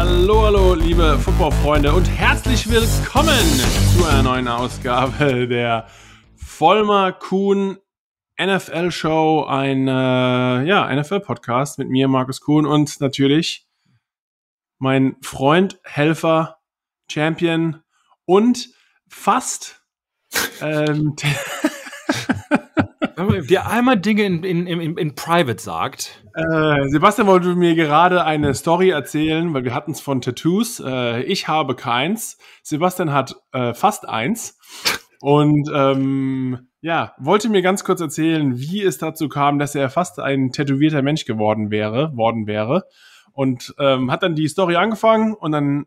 Hallo, hallo, liebe Footballfreunde und herzlich willkommen zu einer neuen Ausgabe der Vollmer Kuhn NFL Show, ein äh, ja, NFL Podcast mit mir, Markus Kuhn und natürlich mein Freund, Helfer, Champion und fast ähm, dir einmal Dinge in, in, in, in Private sagt. Äh, Sebastian wollte mir gerade eine Story erzählen, weil wir hatten es von Tattoos. Äh, ich habe keins. Sebastian hat äh, fast eins. Und ähm, ja, wollte mir ganz kurz erzählen, wie es dazu kam, dass er fast ein tätowierter Mensch geworden wäre, worden wäre. Und ähm, hat dann die Story angefangen und dann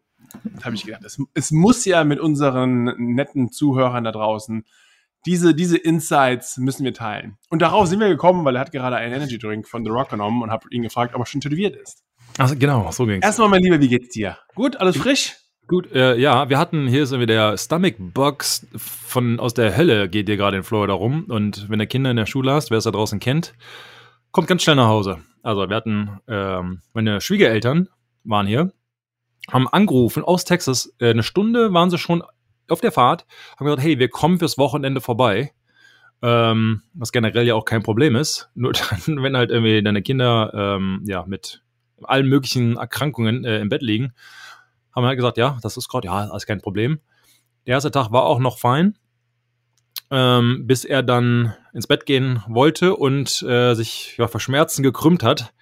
habe ich gedacht, es, es muss ja mit unseren netten Zuhörern da draußen diese, diese Insights müssen wir teilen. Und darauf sind wir gekommen, weil er hat gerade einen Energy Drink von The Rock genommen und habe ihn gefragt, ob er schon tätowiert ist. Also genau, so ging's. Erstmal, mein Lieber, wie geht's dir? Gut, alles frisch? Gut, äh, ja, wir hatten, hier ist irgendwie der Stomach Box von, aus der Hölle geht dir gerade in Florida rum. Und wenn du Kinder in der Schule hast, wer es da draußen kennt, kommt ganz schnell nach Hause. Also wir hatten, ähm, meine Schwiegereltern waren hier, haben angerufen aus Texas. Äh, eine Stunde waren sie schon auf der Fahrt, haben gesagt, hey, wir kommen fürs Wochenende vorbei. Ähm, was generell ja auch kein Problem ist. Nur dann, wenn halt irgendwie deine Kinder ähm, ja mit allen möglichen Erkrankungen äh, im Bett liegen, haben wir halt gesagt, ja, das ist gerade, ja, alles kein Problem. Der erste Tag war auch noch fein, ähm, bis er dann ins Bett gehen wollte und äh, sich ja, vor Schmerzen gekrümmt hat,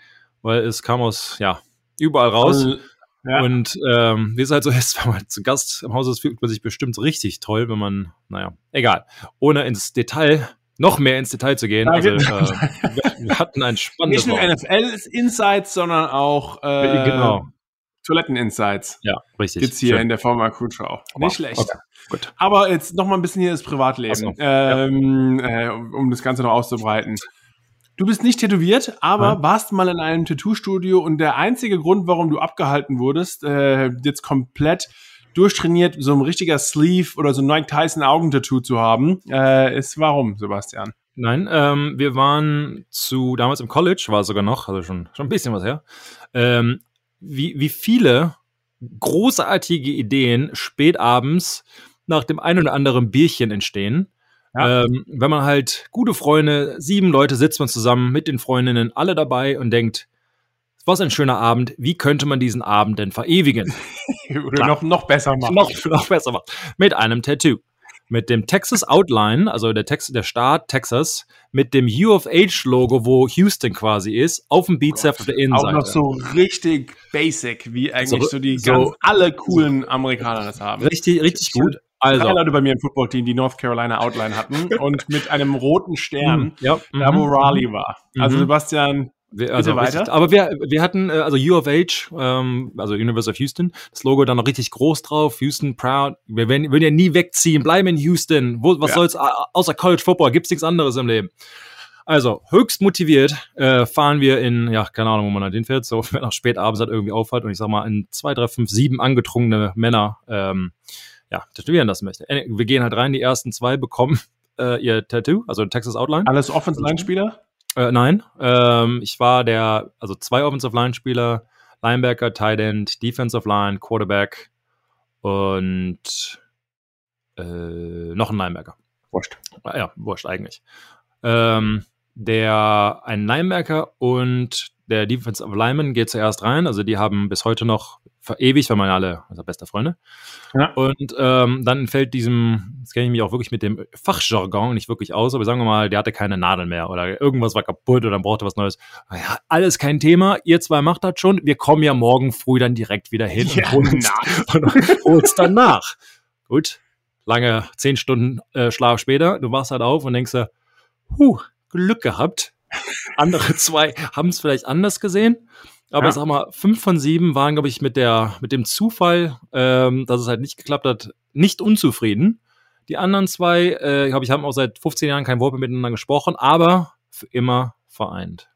weil es kam aus, ja, überall raus. Also, ja. Und ähm, wie es halt so ist, wenn man zu Gast im Haus ist, fühlt man sich bestimmt richtig toll, wenn man, naja, egal. Ohne ins Detail, noch mehr ins Detail zu gehen. Also, äh, wir, hatten ein spannendes Nicht nur NFL-Insights, sondern auch äh, genau. Toiletten-Insights. Ja, richtig. Gibt's hier Schön. in der Crew Show. Nicht schlecht. Okay. Gut. Aber jetzt noch mal ein bisschen hier das Privatleben, so. ähm, ja. äh, um das Ganze noch auszubreiten. Du bist nicht tätowiert, aber ja. warst mal in einem Tattoo-Studio und der einzige Grund, warum du abgehalten wurdest, äh, jetzt komplett durchtrainiert, so ein richtiger Sleeve oder so ein Mike Tyson Augentattoo zu haben, äh, ist warum, Sebastian? Nein, ähm, wir waren zu, damals im College, war sogar noch, also schon, schon ein bisschen was her, ähm, wie, wie viele großartige Ideen spät abends nach dem ein oder anderen Bierchen entstehen ja. Ähm, wenn man halt gute Freunde, sieben Leute sitzt man zusammen mit den Freundinnen, alle dabei und denkt, was ein schöner Abend, wie könnte man diesen Abend denn verewigen? Oder noch, noch besser machen. Noch, noch besser machen. Mit einem Tattoo. Mit dem Texas Outline, also der, Tex der Staat Texas, mit dem U of H Logo, wo Houston quasi ist, auf dem Bizeps auf der Innenseite. Auch noch so richtig basic, wie eigentlich so, so die so ganz alle coolen Amerikaner das haben. Richtig, richtig gut. Also. Drei Leute bei mir im Footballteam, die North Carolina Outline hatten und mit einem roten Stern, mhm, ja, da wo mhm. Raleigh war. Also mhm. Sebastian, wir, also weiter. Richtig, aber wir, wir hatten, äh, also U of H, ähm, also University of Houston, das Logo dann noch richtig groß drauf, Houston proud. Wir werden, würden ja nie wegziehen, bleiben in Houston. Wo, was ja. soll's, außer College Football, gibt's nichts anderes im Leben. Also, höchst motiviert äh, fahren wir in, ja, keine Ahnung, wo man halt hinfährt, so, wenn auch spät abends halt irgendwie aufhört und ich sag mal, in zwei, drei, fünf, sieben angetrunkene Männer, ähm, ja, tätowieren lassen möchte. Äh, wir gehen halt rein, die ersten zwei bekommen äh, ihr Tattoo, also Texas Outline. Alles Offensive-Line-Spieler? Äh, nein, ähm, ich war der, also zwei Offensive-Line-Spieler, Linebacker, Tight End, Defensive Line, Quarterback und äh, noch ein Linebacker. Wurscht. Ja, wurscht eigentlich. Ähm, der ein Linebacker und der Defensive Lineman geht zuerst rein. Also die haben bis heute noch verewigt, weil man alle, also beste Freunde. Ja. Und ähm, dann fällt diesem, jetzt kenne ich mich auch wirklich mit dem Fachjargon nicht wirklich aus, aber sagen wir mal, der hatte keine Nadeln mehr oder irgendwas war kaputt oder brauchte was Neues. Ja, alles kein Thema, ihr zwei macht das schon, wir kommen ja morgen früh dann direkt wieder hin ja, und holen dann nach. Gut, lange zehn Stunden äh, Schlaf später, du wachst halt auf und denkst dir, huh, Glück gehabt. Andere zwei haben es vielleicht anders gesehen. Aber ja. sag mal, fünf von sieben waren, glaube ich, mit der, mit dem Zufall, ähm, dass es halt nicht geklappt hat, nicht unzufrieden. Die anderen zwei, äh, glaube ich, haben auch seit 15 Jahren kein Wort mehr miteinander gesprochen, aber für immer vereint.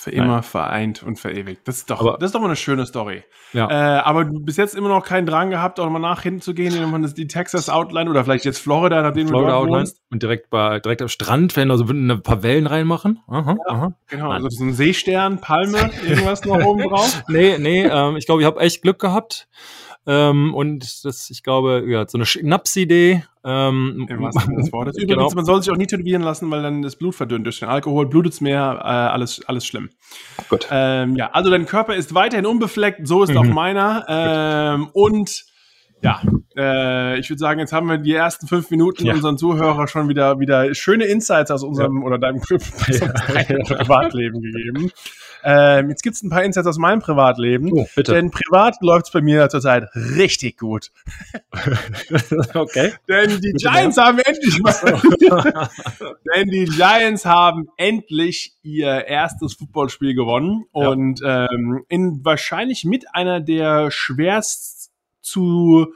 Für immer Nein. vereint und verewigt. Das ist doch, aber, das ist doch mal eine schöne Story. Ja. Äh, aber du bis jetzt immer noch keinen Drang gehabt, auch mal nach hinten zu gehen, wenn man das, die Texas Outline oder vielleicht jetzt Florida, nachdem Florida du dort Outline wohnst. Und direkt bei, direkt am Strand, wenn also ein paar Wellen reinmachen. Aha, ja, aha. Genau, also so ein Seestern, Palme, irgendwas noch oben drauf. nee, nee, ähm, ich glaube, ich habe echt Glück gehabt. Ähm, und das, ich glaube, ja, so eine Schnapsidee. Ähm, Im wahrsten des Wortes. Übrigens, genau. man soll sich auch nie tätowieren lassen, weil dann das Blut verdünnt durch den Alkohol, blutet es mehr, äh, alles, alles schlimm. Gut. Ähm, ja, also dein Körper ist weiterhin unbefleckt, so ist mhm. auch meiner. Ähm, und ja, äh, ich würde sagen, jetzt haben wir die ersten fünf Minuten ja. unseren Zuhörer schon wieder, wieder schöne Insights aus unserem ja. oder deinem Privatleben gegeben. Ähm, jetzt gibt's ein paar Insights aus meinem Privatleben. Oh, bitte. Denn privat läuft's bei mir zurzeit richtig gut. okay. denn die bitte Giants mehr. haben endlich mal, denn die Giants haben endlich ihr erstes Footballspiel gewonnen ja. und ähm, in wahrscheinlich mit einer der schwerst zu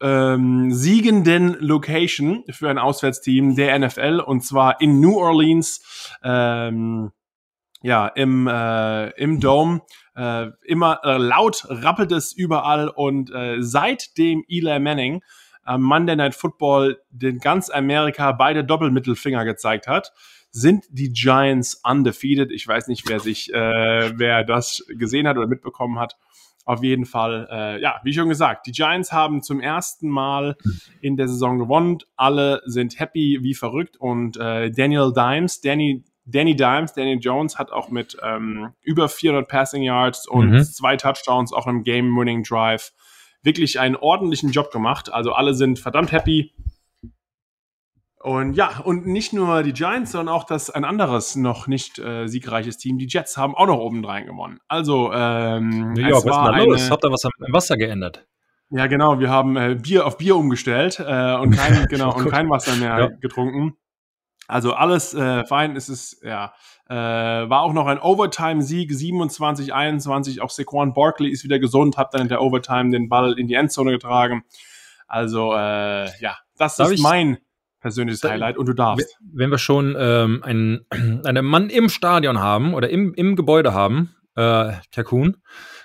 ähm, siegenden Location für ein Auswärtsteam der NFL und zwar in New Orleans. Ähm, ja, im, äh, im Dome. Äh, immer äh, laut rappelt es überall und äh, seitdem Eli Manning am Monday Night Football den ganz Amerika beide Doppelmittelfinger gezeigt hat, sind die Giants undefeated. Ich weiß nicht, wer sich, äh, wer das gesehen hat oder mitbekommen hat. Auf jeden Fall, äh, ja, wie schon gesagt, die Giants haben zum ersten Mal in der Saison gewonnen. Alle sind happy wie verrückt und äh, Daniel Dimes, Danny Danny Dimes, Danny Jones hat auch mit ähm, über 400 Passing Yards und mhm. zwei Touchdowns auch im Game-Winning Drive wirklich einen ordentlichen Job gemacht. Also alle sind verdammt happy. Und ja, und nicht nur die Giants, sondern auch das ein anderes noch nicht äh, siegreiches Team, die Jets, haben auch noch obendrein gewonnen. Also ähm, New York, was ist da los? Habt ihr was am Wasser geändert? Ja, genau. Wir haben äh, Bier auf Bier umgestellt äh, und kein genau und kein Wasser mehr ja. getrunken. Also alles äh, fein. Es ist, ja, äh, war auch noch ein Overtime-Sieg, 27, 21. Auch Saquon Barkley ist wieder gesund, hat dann in der Overtime den Ball in die Endzone getragen. Also, äh, ja, das Darf ist mein persönliches Highlight und du darfst. Wenn wir schon ähm, einen, einen Mann im Stadion haben oder im, im Gebäude haben, äh, Kakun,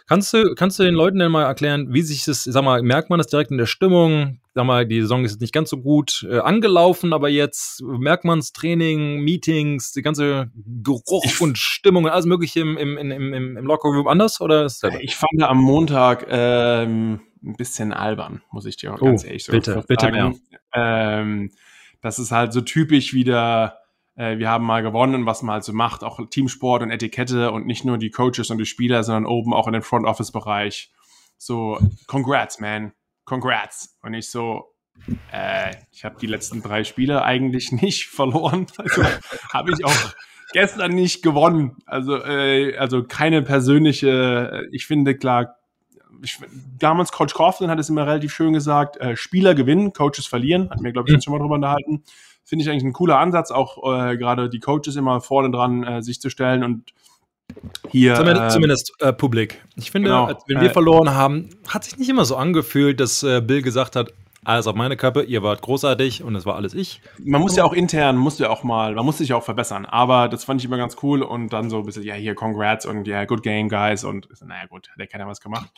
kannst du, kannst du den Leuten denn mal erklären, wie sich das, sag mal, merkt man das direkt in der Stimmung? sag mal, die Saison ist nicht ganz so gut äh, angelaufen, aber jetzt merkt man es Training, Meetings, die ganze Geruch ich und Stimmung und alles mögliche im, im, im, im, im Lockerroom anders? Oder ist das ich fand am Montag ähm, ein bisschen albern, muss ich dir auch ganz oh, ehrlich so bitte, bitte mehr. Ähm, das ist halt so typisch wieder, äh, wir haben mal gewonnen, was man halt so macht, auch Teamsport und Etikette und nicht nur die Coaches und die Spieler, sondern oben auch in den Front Office Bereich. So, congrats, man congrats. Und ich so, äh, ich habe die letzten drei Spiele eigentlich nicht verloren. Also habe ich auch gestern nicht gewonnen. Also, äh, also keine persönliche, ich finde klar, ich, damals Coach Kaufman hat es immer relativ schön gesagt, äh, Spieler gewinnen, Coaches verlieren, hat mir, glaube ich, mhm. schon mal drüber unterhalten. Finde ich eigentlich ein cooler Ansatz, auch äh, gerade die Coaches immer vorne dran äh, sich zu stellen und hier, zumindest, äh, zumindest äh, publik. Ich finde, genau, wenn wir äh, verloren haben, hat sich nicht immer so angefühlt, dass Bill gesagt hat, alles auf meine Kappe, ihr wart großartig und es war alles ich. Man muss ja auch intern, muss ja auch mal, man muss sich auch verbessern. Aber das fand ich immer ganz cool und dann so ein bisschen, ja, hier, congrats und ja, good game, guys. Und naja, gut, der hat ja was gemacht.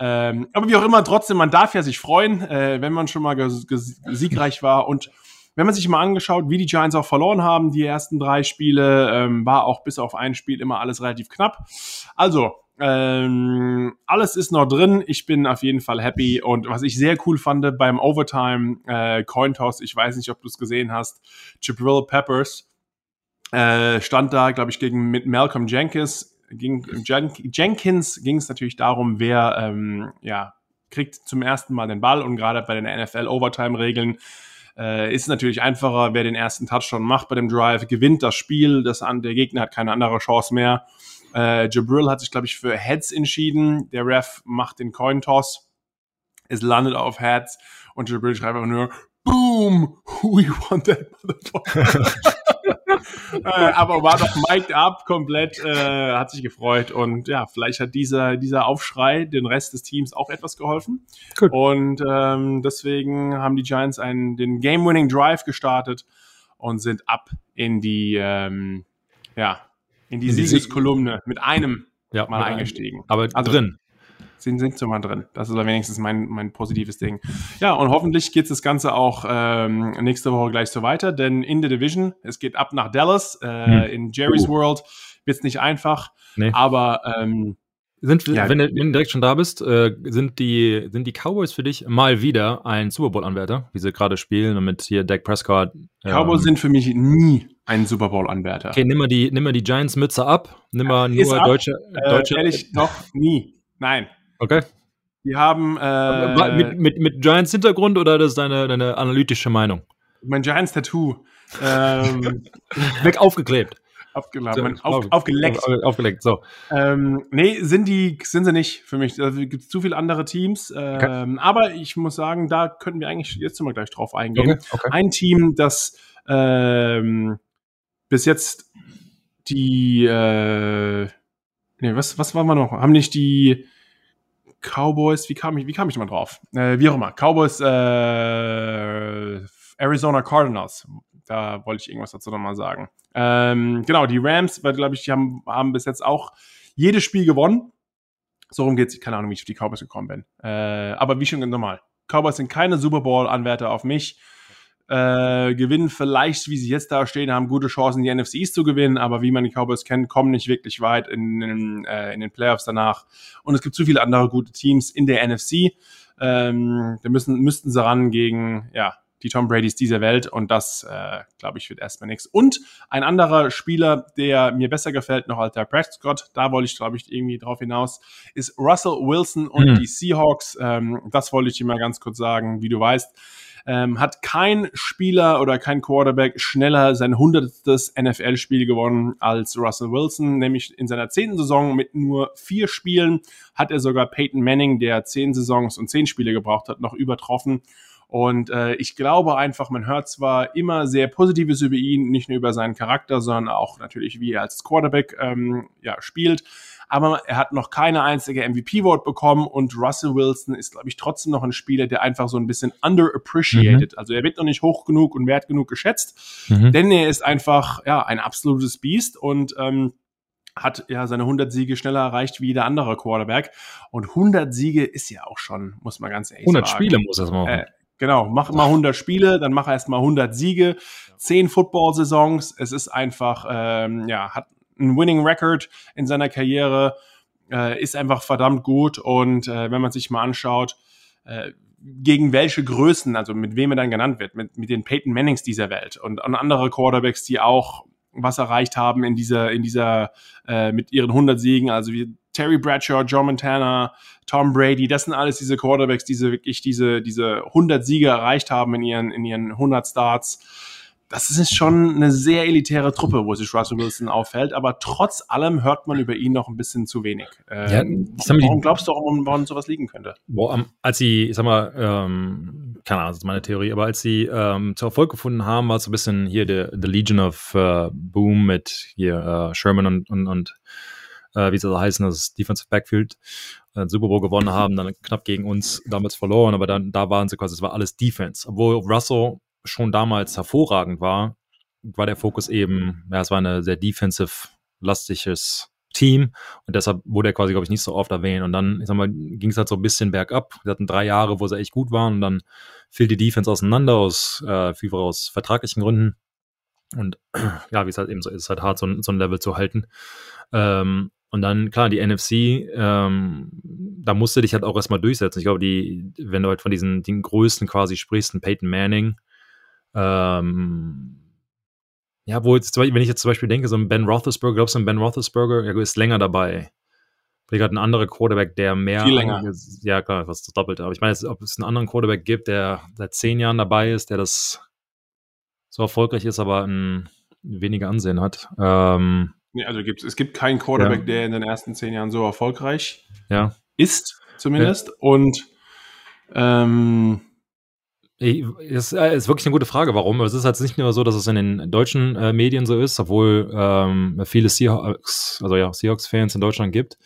Ähm, aber wie auch immer, trotzdem, man darf ja sich freuen, äh, wenn man schon mal siegreich war und wenn man sich mal angeschaut, wie die Giants auch verloren haben, die ersten drei Spiele, ähm, war auch bis auf ein Spiel immer alles relativ knapp. Also, ähm, alles ist noch drin. Ich bin auf jeden Fall happy. Und was ich sehr cool fand beim Overtime äh, Coin Toss, ich weiß nicht, ob du es gesehen hast, Jabril Peppers äh, stand da, glaube ich, gegen mit Malcolm Jenkins. Ging, Jen Jenkins ging es natürlich darum, wer ähm, ja, kriegt zum ersten Mal den Ball und gerade bei den NFL Overtime-Regeln äh, ist natürlich einfacher, wer den ersten Touchdown macht bei dem Drive, gewinnt das Spiel, das an, der Gegner hat keine andere Chance mehr. Äh, Jabril hat sich, glaube ich, für Heads entschieden. Der Ref macht den Coin Toss. Es landet auf Heads und Jabril schreibt einfach nur Boom! We want that motherfucker. äh, aber war doch mic'd up komplett, äh, hat sich gefreut und ja, vielleicht hat dieser, dieser Aufschrei den Rest des Teams auch etwas geholfen. Gut. Und ähm, deswegen haben die Giants einen, den Game-Winning Drive gestartet und sind ab in die, ähm, ja, in die Siegeskolumne mit einem ja, mal eingestiegen. Aber also, drin. Sind, sind so mal drin. Das ist wenigstens mein, mein positives Ding. Ja, und hoffentlich geht das Ganze auch ähm, nächste Woche gleich so weiter, denn in der Division, es geht ab nach Dallas, äh, hm. in Jerry's uh. World, wird es nicht einfach, nee. aber ähm, sind, ja, wenn, du, wenn, du, direkt schon da bist, äh, sind, die, sind die Cowboys für dich mal wieder ein Super Bowl-Anwärter, wie sie gerade spielen und mit hier Dak Prescott. Ähm, Cowboys sind für mich nie ein Super Bowl-Anwärter. Okay, nimm mal die, nimm mal die Giants-Mütze ab, nimm mal ja, nur ab, deutsche, äh, deutsche. Ehrlich, doch, nie. Nein. Okay. Die haben. Äh, mit, mit, mit Giants-Hintergrund oder das ist deine, deine analytische Meinung? Mein Giants-Tattoo. ähm, Weg aufgeklebt. Aufgeladen, auf, aufgeleckt. Aufgeleckt, so. Ähm, nee, sind die, sind sie nicht für mich. Da gibt es zu viele andere Teams. Ähm, okay. Aber ich muss sagen, da könnten wir eigentlich jetzt mal gleich drauf eingehen. Okay, okay. Ein Team, das ähm, bis jetzt die, äh, nee, was, was waren wir noch? Haben nicht die Cowboys, wie kam ich, wie kam ich mal drauf? Äh, wie auch immer, Cowboys, äh, Arizona Cardinals da wollte ich irgendwas dazu nochmal sagen. Ähm, genau, die Rams, weil glaube ich, die haben, haben bis jetzt auch jedes Spiel gewonnen. So rum geht's. Keine Ahnung, wie ich auf die Cowboys gekommen bin. Äh, aber wie schon normal. Cowboys sind keine Super Bowl-Anwärter auf mich. Äh, gewinnen vielleicht, wie sie jetzt da stehen, haben gute Chancen, die NFC East zu gewinnen, aber wie man die Cowboys kennt, kommen nicht wirklich weit in, in, äh, in den Playoffs danach. Und es gibt zu viele andere gute Teams in der NFC. Ähm, da müssen, müssten sie ran gegen, ja, die Tom Bradys dieser Welt und das, äh, glaube ich, wird erstmal nichts. Und ein anderer Spieler, der mir besser gefällt noch als der Prescott, da wollte ich, glaube ich, irgendwie drauf hinaus, ist Russell Wilson und mhm. die Seahawks. Ähm, das wollte ich dir mal ganz kurz sagen, wie du weißt. Ähm, hat kein Spieler oder kein Quarterback schneller sein hundertstes NFL-Spiel gewonnen als Russell Wilson, nämlich in seiner zehnten Saison mit nur vier Spielen hat er sogar Peyton Manning, der zehn Saisons und zehn Spiele gebraucht hat, noch übertroffen. Und äh, ich glaube einfach, man hört zwar immer sehr Positives über ihn, nicht nur über seinen Charakter, sondern auch natürlich, wie er als Quarterback ähm, ja, spielt. Aber er hat noch keine einzige MVP-Vote bekommen und Russell Wilson ist, glaube ich, trotzdem noch ein Spieler, der einfach so ein bisschen underappreciated. Mhm. Also er wird noch nicht hoch genug und wert genug geschätzt, mhm. denn er ist einfach ja ein absolutes Biest und ähm, hat ja seine 100 Siege schneller erreicht wie jeder andere Quarterback. Und 100 Siege ist ja auch schon, muss man ganz ehrlich 100 sagen. 100 Spiele muss er machen. Äh, Genau, mach mal 100 Spiele, dann mach erst mal 100 Siege, 10 Football-Saisons. Es ist einfach, ähm, ja, hat einen Winning Record in seiner Karriere, äh, ist einfach verdammt gut. Und äh, wenn man sich mal anschaut, äh, gegen welche Größen, also mit wem er dann genannt wird, mit, mit den Peyton Mannings dieser Welt und, und andere Quarterbacks, die auch was erreicht haben in dieser, in dieser, äh, mit ihren 100 Siegen, also wie Terry Bradshaw, Joe Montana, Tom Brady, das sind alles diese Quarterbacks, die wirklich diese, diese 100 Siege erreicht haben in ihren, in ihren 100 Starts. Das ist schon eine sehr elitäre Truppe, wo sich Russell Wilson auffällt, aber trotz allem hört man über ihn noch ein bisschen zu wenig. Ähm, ja, warum glaubst du, warum, warum sowas liegen könnte? Boah, als sie, ich sag mal, ähm, keine Ahnung, das ist meine Theorie, aber als sie ähm, zu Erfolg gefunden haben, war es so ein bisschen hier der The Legion of uh, Boom mit hier uh, Sherman und, und, und äh, wie sie da heißen, das Defensive Backfield, äh, Super Bowl gewonnen haben, dann knapp gegen uns damals verloren, aber dann da waren sie quasi, es war alles Defense. Obwohl Russell schon damals hervorragend war, war der Fokus eben, ja, es war eine sehr defensive-lastiges Team und deshalb wurde er quasi, glaube ich, nicht so oft erwähnt. Und dann, ich sag mal, ging es halt so ein bisschen bergab. Wir hatten drei Jahre, wo sie echt gut waren und dann fiel die Defense auseinander aus, äh, vielfach aus vertraglichen Gründen. Und ja, wie es halt eben so ist, ist halt hart, so ein, so ein Level zu halten. Ähm, und dann, klar, die NFC, ähm, da musst du dich halt auch erstmal durchsetzen. Ich glaube, die, wenn du halt von diesen den Größten quasi sprichst, ein Peyton Manning, ähm, ja, wo jetzt, wenn ich jetzt zum Beispiel denke, so ein Ben Roethlisberger, glaubst du, ein Ben Roethlisberger, ja, ist länger dabei. Vielleicht hat ein anderer Quarterback, der mehr. Viel länger. Ja, klar, was das Doppelte. Aber ich meine, ob es einen anderen Quarterback gibt, der seit zehn Jahren dabei ist, der das so erfolgreich ist, aber ein weniger Ansehen hat. Ähm, Nee, also gibt's, es gibt keinen Quarterback, ja. der in den ersten zehn Jahren so erfolgreich ja. ist, zumindest. Ja. Und ähm, es ist wirklich eine gute Frage, warum. Es ist halt nicht nur so, dass es in den deutschen äh, Medien so ist, obwohl ähm, viele Seahawks, also ja, Seahawks-Fans in Deutschland gibt.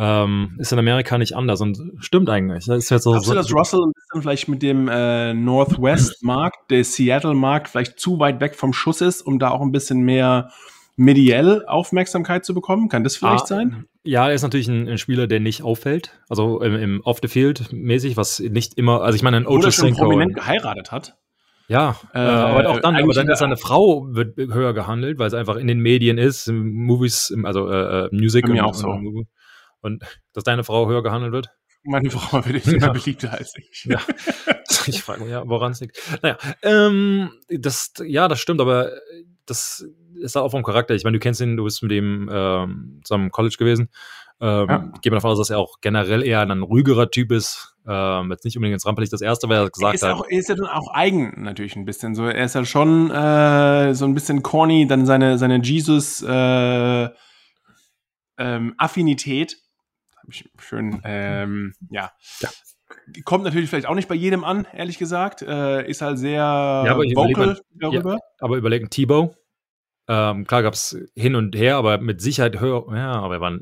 Ähm, ist in Amerika nicht anders und stimmt eigentlich. Das ist jetzt so, Glaubst du, dass Russell ein bisschen vielleicht mit dem äh, Northwest-Markt, der Seattle-Markt, vielleicht zu weit weg vom Schuss ist, um da auch ein bisschen mehr mediell Aufmerksamkeit zu bekommen? Kann das vielleicht ah, sein? Ja, er ist natürlich ein, ein, Spieler, der nicht auffällt. Also im, im Off-the-Field mäßig, was nicht immer, also ich meine, ein Ocho schon prominent geheiratet hat. Ja, äh, aber auch dann, aber dann ist seine Frau wird höher gehandelt, weil es einfach in den Medien ist, im Movies, also äh, äh Music. Bei mir auch so. Und dass deine Frau höher gehandelt wird? Meine Frau wird immer ja. beliebter als ich. Ja. Ich frage mich, ja, woran es liegt. Naja, ähm, das, ja, das stimmt, aber das ist auch vom Charakter. Ich meine, du kennst ihn, du bist mit ihm ähm, zusammen College gewesen. Ähm, ja. Ich gehe mal davon aus, dass er auch generell eher ein ruhigerer Typ ist. Ähm, jetzt nicht unbedingt ins Rampenlicht das erste, weil er gesagt ist hat. Auch, ist ja dann auch eigen natürlich ein bisschen. So, er ist ja schon äh, so ein bisschen corny, dann seine, seine Jesus äh, ähm, Affinität. Schön, ähm, ja. ja. Kommt natürlich vielleicht auch nicht bei jedem an, ehrlich gesagt. Äh, ist halt sehr ja, aber vocal darüber. Ja, aber überlegen, Tebow. Ähm, klar gab es hin und her, aber mit Sicherheit höher. Ja, aber er war,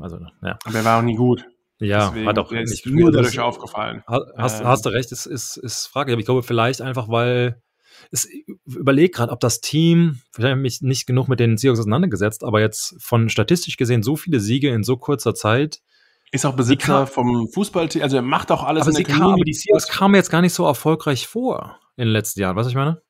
also, ja. Aber er war auch nie gut. Ja, Deswegen, hat auch nicht ist nur dadurch das, aufgefallen. Hast, ähm. hast du recht, es ist, ist fraglich. Aber ich glaube, vielleicht einfach, weil es überlegt gerade, ob das Team, vielleicht habe ich mich nicht genug mit den Seahawks auseinandergesetzt, aber jetzt von statistisch gesehen so viele Siege in so kurzer Zeit ist auch Besitzer vom Fußballteam, also er macht auch alles aber in der kam, aber die Seahawks kamen jetzt gar nicht so erfolgreich vor in den letzten Jahren, was ich meine?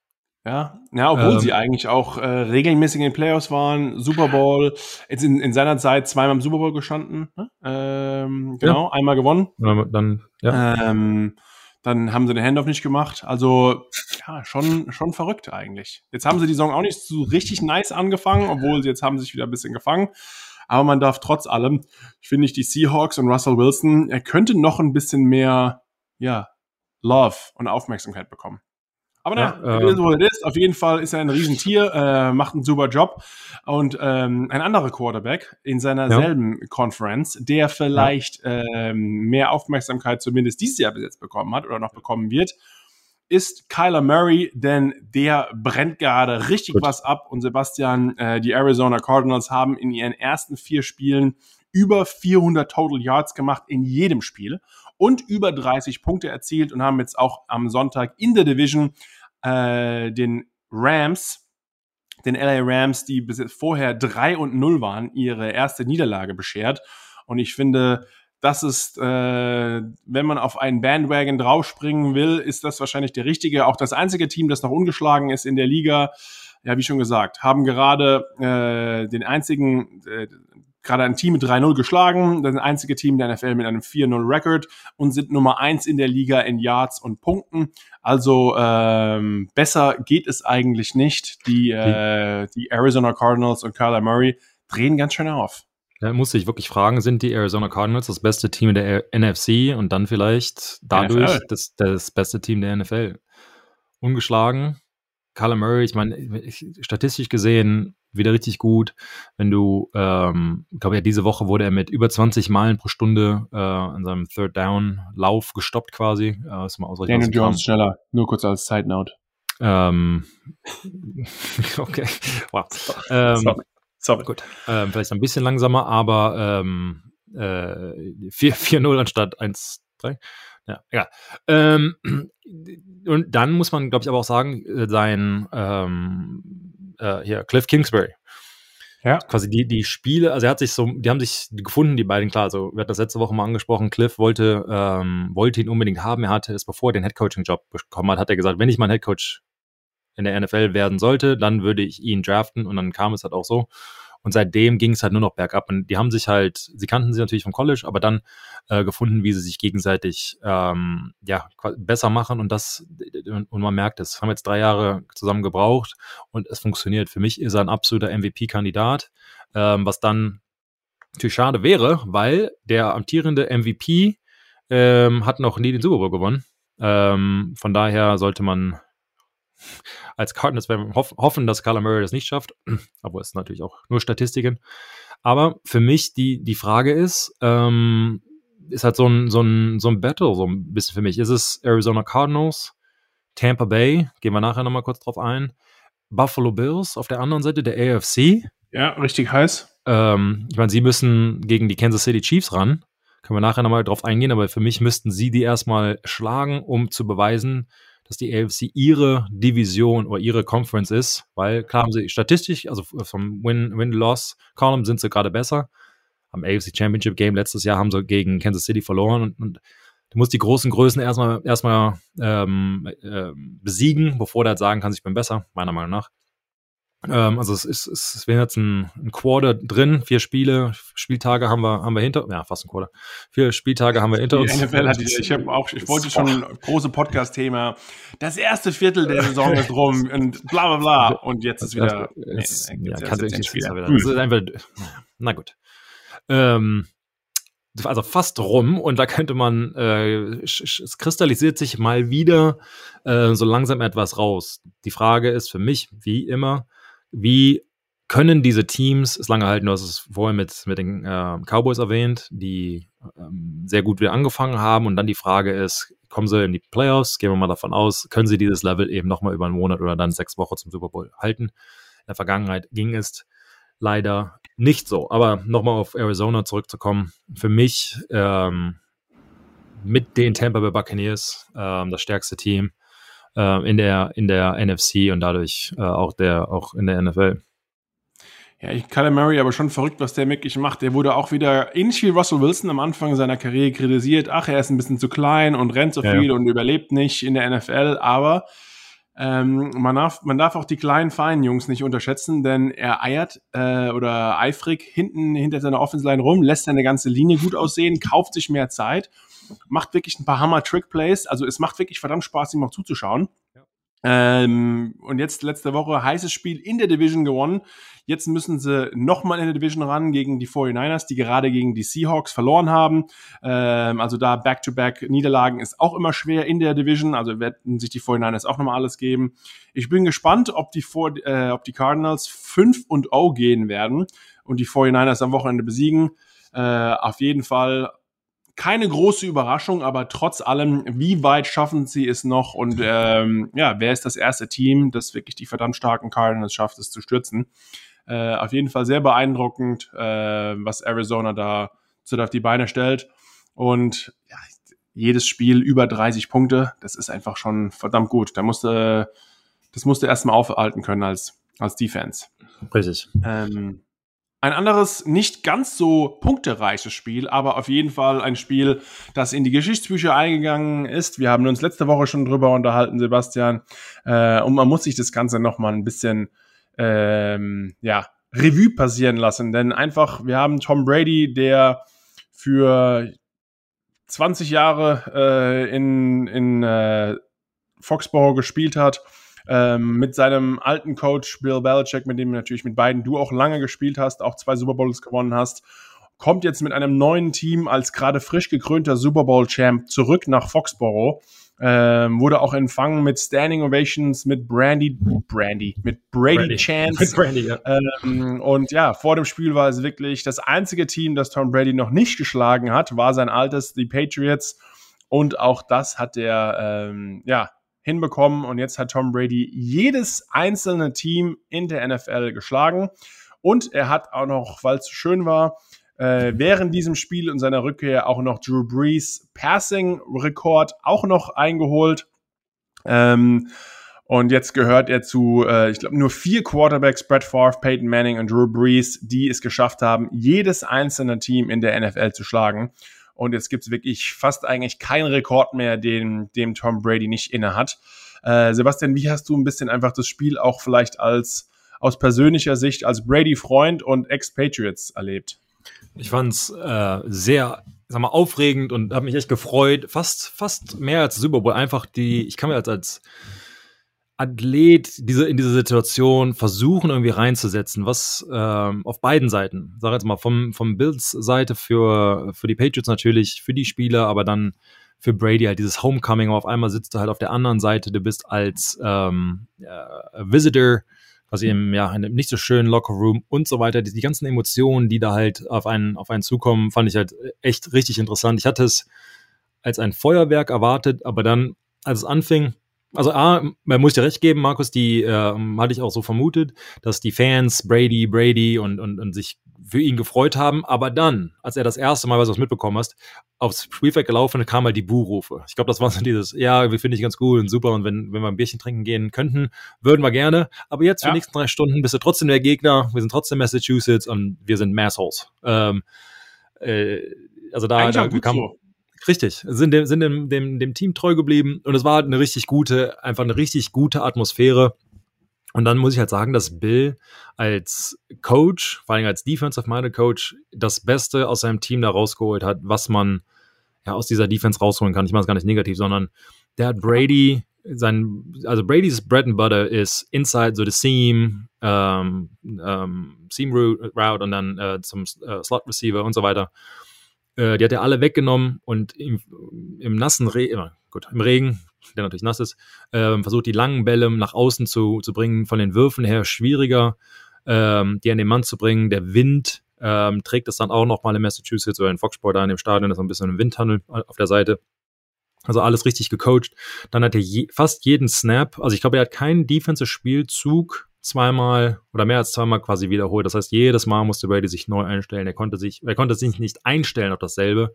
Ja, ja obwohl ähm, sie eigentlich auch äh, regelmäßig in den Playoffs waren, Super Bowl, jetzt in, in seiner Zeit zweimal im Super Bowl gestanden, ne? ähm, genau, ja. einmal gewonnen. Dann, ja. Ähm, dann haben sie den Handoff nicht gemacht. Also, ja, schon, schon verrückt eigentlich. Jetzt haben sie die Saison auch nicht so richtig nice angefangen, obwohl sie jetzt haben sich wieder ein bisschen gefangen. Aber man darf trotz allem, ich finde nicht die Seahawks und Russell Wilson, er könnte noch ein bisschen mehr, ja, Love und Aufmerksamkeit bekommen. Aber naja, ja, äh, so ist. Auf jeden Fall ist er ein Riesentier, äh, macht einen super Job. Und ähm, ein anderer Quarterback in seiner ja. selben Conference, der vielleicht ja. ähm, mehr Aufmerksamkeit zumindest dieses Jahr bis jetzt bekommen hat oder noch bekommen wird, ist Kyler Murray, denn der brennt gerade richtig Gut. was ab. Und Sebastian, äh, die Arizona Cardinals haben in ihren ersten vier Spielen über 400 Total Yards gemacht in jedem Spiel und über 30 Punkte erzielt und haben jetzt auch am Sonntag in der Division äh, den Rams, den LA Rams, die bis jetzt vorher 3 und 0 waren, ihre erste Niederlage beschert. Und ich finde, das ist, äh, wenn man auf einen Bandwagon draufspringen will, ist das wahrscheinlich der richtige. Auch das einzige Team, das noch ungeschlagen ist in der Liga, ja, wie schon gesagt, haben gerade äh, den einzigen, äh, gerade ein Team mit 3-0 geschlagen, das einzige Team der NFL mit einem 4-0-Record und sind Nummer 1 in der Liga in Yards und Punkten. Also ähm, besser geht es eigentlich nicht. Die, äh, die Arizona Cardinals und Kyler Murray drehen ganz schön auf. Da muss ich wirklich fragen, sind die Arizona Cardinals das beste Team in der NFC und dann vielleicht dadurch das, das beste Team der NFL? Ungeschlagen. Kyler Murray, ich meine, statistisch gesehen wieder richtig gut. Wenn du, ähm, ich glaube ja, diese Woche wurde er mit über 20 Meilen pro Stunde äh, in seinem Third Down Lauf gestoppt quasi. Äh, ist mal Daniel Jones schneller, nur kurz als Side Note. Ähm, okay, wow. Ähm, Sorry. Gut. Ähm, vielleicht ein bisschen langsamer, aber ähm, äh, 4-0 anstatt 1-3. Ja, egal. Ähm, und dann muss man, glaube ich, aber auch sagen, äh, sein ähm, äh, hier, Cliff Kingsbury. Ja. Quasi die, die Spiele, also er hat sich so, die haben sich gefunden, die beiden, klar, also wir hatten das letzte Woche mal angesprochen, Cliff wollte, ähm, wollte ihn unbedingt haben, er hatte es, bevor er den Headcoaching-Job bekommen hat, hat er gesagt, wenn ich mein Headcoach in der NFL werden sollte, dann würde ich ihn draften und dann kam es halt auch so. Und seitdem ging es halt nur noch bergab. Und die haben sich halt, sie kannten sie natürlich vom College, aber dann äh, gefunden, wie sie sich gegenseitig ähm, ja, besser machen. Und das, und man merkt es, haben jetzt drei Jahre zusammen gebraucht und es funktioniert. Für mich ist er ein absoluter MVP-Kandidat, ähm, was dann natürlich schade wäre, weil der amtierende MVP ähm, hat noch nie den Super Bowl gewonnen. Ähm, von daher sollte man als Cardinals werden wir hoffen, dass Kyler Murray das nicht schafft, aber es ist natürlich auch nur Statistiken. Aber für mich die, die Frage ist, ähm, ist halt so ein, so, ein, so ein Battle, so ein bisschen für mich. Ist es Arizona Cardinals, Tampa Bay, gehen wir nachher nochmal kurz drauf ein, Buffalo Bills auf der anderen Seite der AFC. Ja, richtig heiß. Ähm, ich meine, sie müssen gegen die Kansas City Chiefs ran. Können wir nachher nochmal drauf eingehen, aber für mich müssten sie die erstmal schlagen, um zu beweisen, dass die AFC ihre Division oder ihre Conference ist, weil klar haben sie statistisch, also vom Win-Loss-Column sind sie gerade besser. Am AFC Championship Game letztes Jahr haben sie gegen Kansas City verloren und, und du musst die großen Größen erstmal erstmal ähm, äh, besiegen, bevor der halt sagen kann, ich bin besser, meiner Meinung nach. Ähm, also es ist, es wäre jetzt ein, ein Quarter drin, vier Spiele, Spieltage haben wir, haben wir hinter, ja, fast ein Quarter. Vier Spieltage haben wir hinter uns. Die NFL hat die, ich habe auch, ich wollte schon große Podcast-Thema. Das erste Viertel der Saison ist rum und bla bla bla. Und jetzt ist wieder. Es, nee, ja, kann jetzt nicht wieder. Das ist einfach, na gut. Ähm, also fast rum und da könnte man, äh, es kristallisiert sich mal wieder äh, so langsam etwas raus. Die Frage ist für mich, wie immer, wie können diese Teams es lange halten? Du hast es vorher mit, mit den äh, Cowboys erwähnt, die ähm, sehr gut wieder angefangen haben. Und dann die Frage ist, kommen sie in die Playoffs? Gehen wir mal davon aus, können sie dieses Level eben nochmal über einen Monat oder dann sechs Wochen zum Super Bowl halten? In der Vergangenheit ging es leider nicht so. Aber nochmal auf Arizona zurückzukommen. Für mich ähm, mit den Tampa Bay Buccaneers ähm, das stärkste Team äh, in, der, in der NFC und dadurch äh, auch, der, auch in der NFL. Ja, ich Kyler Murray aber schon verrückt, was der wirklich macht. Der wurde auch wieder ähnlich wie Russell Wilson am Anfang seiner Karriere kritisiert. Ach, er ist ein bisschen zu klein und rennt so viel ja. und überlebt nicht in der NFL. Aber ähm, man, darf, man darf auch die kleinen, feinen Jungs nicht unterschätzen, denn er eiert äh, oder eifrig hinten hinter seiner Offense Line rum, lässt seine ganze Linie gut aussehen, kauft sich mehr Zeit macht wirklich ein paar Hammer-Trick-Plays. Also es macht wirklich verdammt Spaß, ihm auch zuzuschauen. Ähm, und jetzt letzte Woche heißes Spiel in der Division gewonnen. Jetzt müssen sie nochmal in der Division ran gegen die 49ers, die gerade gegen die Seahawks verloren haben. Ähm, also da Back-to-Back-Niederlagen ist auch immer schwer in der Division. Also werden sich die 49ers auch nochmal alles geben. Ich bin gespannt, ob die, For äh, ob die Cardinals 5 und 0 gehen werden und die 49ers am Wochenende besiegen. Äh, auf jeden Fall keine große Überraschung, aber trotz allem, wie weit schaffen sie es noch? Und ähm, ja, wer ist das erste Team, das wirklich die verdammt starken Cardinals schafft, es zu stürzen? Äh, auf jeden Fall sehr beeindruckend, äh, was Arizona da so auf die Beine stellt. Und ja, jedes Spiel über 30 Punkte, das ist einfach schon verdammt gut. Da musste, das musste erstmal aufhalten können als, als Defense. Richtig. Ähm, ein anderes, nicht ganz so punktereiches Spiel, aber auf jeden Fall ein Spiel, das in die Geschichtsbücher eingegangen ist. Wir haben uns letzte Woche schon drüber unterhalten, Sebastian. Äh, und man muss sich das Ganze nochmal ein bisschen, ähm, ja, Revue passieren lassen. Denn einfach, wir haben Tom Brady, der für 20 Jahre äh, in, in äh, Foxborough gespielt hat ähm, mit seinem alten Coach Bill Belichick, mit dem natürlich mit beiden du auch lange gespielt hast, auch zwei Super Bowls gewonnen hast, kommt jetzt mit einem neuen Team als gerade frisch gekrönter Super Bowl Champ zurück nach Foxborough. Ähm, wurde auch empfangen mit Standing Ovations, mit Brandy, Brandy, mit Brady, Brady. Chance. Mit Brandy, ja. Ähm, und ja, vor dem Spiel war es wirklich das einzige Team, das Tom Brady noch nicht geschlagen hat, war sein altes, die Patriots. Und auch das hat er, ähm, ja, hinbekommen und jetzt hat Tom Brady jedes einzelne Team in der NFL geschlagen und er hat auch noch, weil es schön war, äh, während diesem Spiel und seiner Rückkehr auch noch Drew Brees Passing-Rekord auch noch eingeholt. Ähm, und jetzt gehört er zu, äh, ich glaube, nur vier Quarterbacks, Brett Favre, Peyton Manning und Drew Brees, die es geschafft haben, jedes einzelne Team in der NFL zu schlagen. Und jetzt gibt es wirklich fast eigentlich keinen Rekord mehr, den dem Tom Brady nicht inne hat. Äh, Sebastian, wie hast du ein bisschen einfach das Spiel auch vielleicht als aus persönlicher Sicht als Brady-Freund und Ex-Patriots erlebt? Ich fand es äh, sehr sag mal, aufregend und habe mich echt gefreut. Fast, fast mehr als Super Bowl. Einfach die, ich kann mir als, als Athlet diese, in diese Situation versuchen, irgendwie reinzusetzen, was ähm, auf beiden Seiten, sag jetzt mal, vom, vom Bills Seite für, für die Patriots natürlich, für die Spieler, aber dann für Brady halt dieses Homecoming, auf einmal sitzt du halt auf der anderen Seite, du bist als ähm, äh, Visitor, quasi im, ja, in einem nicht so schönen Lockerroom und so weiter. Die, die ganzen Emotionen, die da halt auf einen, auf einen zukommen, fand ich halt echt richtig interessant. Ich hatte es als ein Feuerwerk erwartet, aber dann, als es anfing, also A, man muss dir recht geben, Markus, die äh, hatte ich auch so vermutet, dass die Fans Brady, Brady und, und, und sich für ihn gefreut haben. Aber dann, als er das erste Mal, was du mitbekommen hast, aufs Spielfeld gelaufen, kam halt die Buhrufe. Ich glaube, das war so dieses, ja, wir finde ich ganz cool und super und wenn, wenn wir ein Bierchen trinken gehen könnten, würden wir gerne. Aber jetzt für ja. die nächsten drei Stunden bist du trotzdem der Gegner, wir sind trotzdem Massachusetts und wir sind Massholes. Ähm, äh, also da, da kam, so. Richtig, sind, dem, sind dem, dem, dem Team treu geblieben und es war halt eine richtig gute, einfach eine richtig gute Atmosphäre. Und dann muss ich halt sagen, dass Bill als Coach, vor allem als Defensive-Minded Coach, das Beste aus seinem Team da rausgeholt hat, was man ja aus dieser Defense rausholen kann. Ich mache es gar nicht negativ, sondern der hat Brady, sein, also Brady's Bread and Butter ist inside so the seam, ähm, ähm, seam route und dann äh, zum äh, Slot Receiver und so weiter. Äh, die hat er alle weggenommen und im, im nassen Regen, gut, im Regen, der natürlich nass ist, äh, versucht die langen Bälle nach außen zu, zu bringen, von den Würfen her schwieriger, ähm, die an den Mann zu bringen. Der Wind ähm, trägt es dann auch nochmal in Massachusetts oder in Foxport da in dem Stadion, ist so ein bisschen ein Windtunnel auf der Seite. Also alles richtig gecoacht. Dann hat er je, fast jeden Snap, also ich glaube, er hat keinen Defensive-Spielzug zweimal oder mehr als zweimal quasi wiederholt. Das heißt, jedes Mal musste Brady sich neu einstellen. Er konnte sich, er konnte sich nicht einstellen auf dasselbe,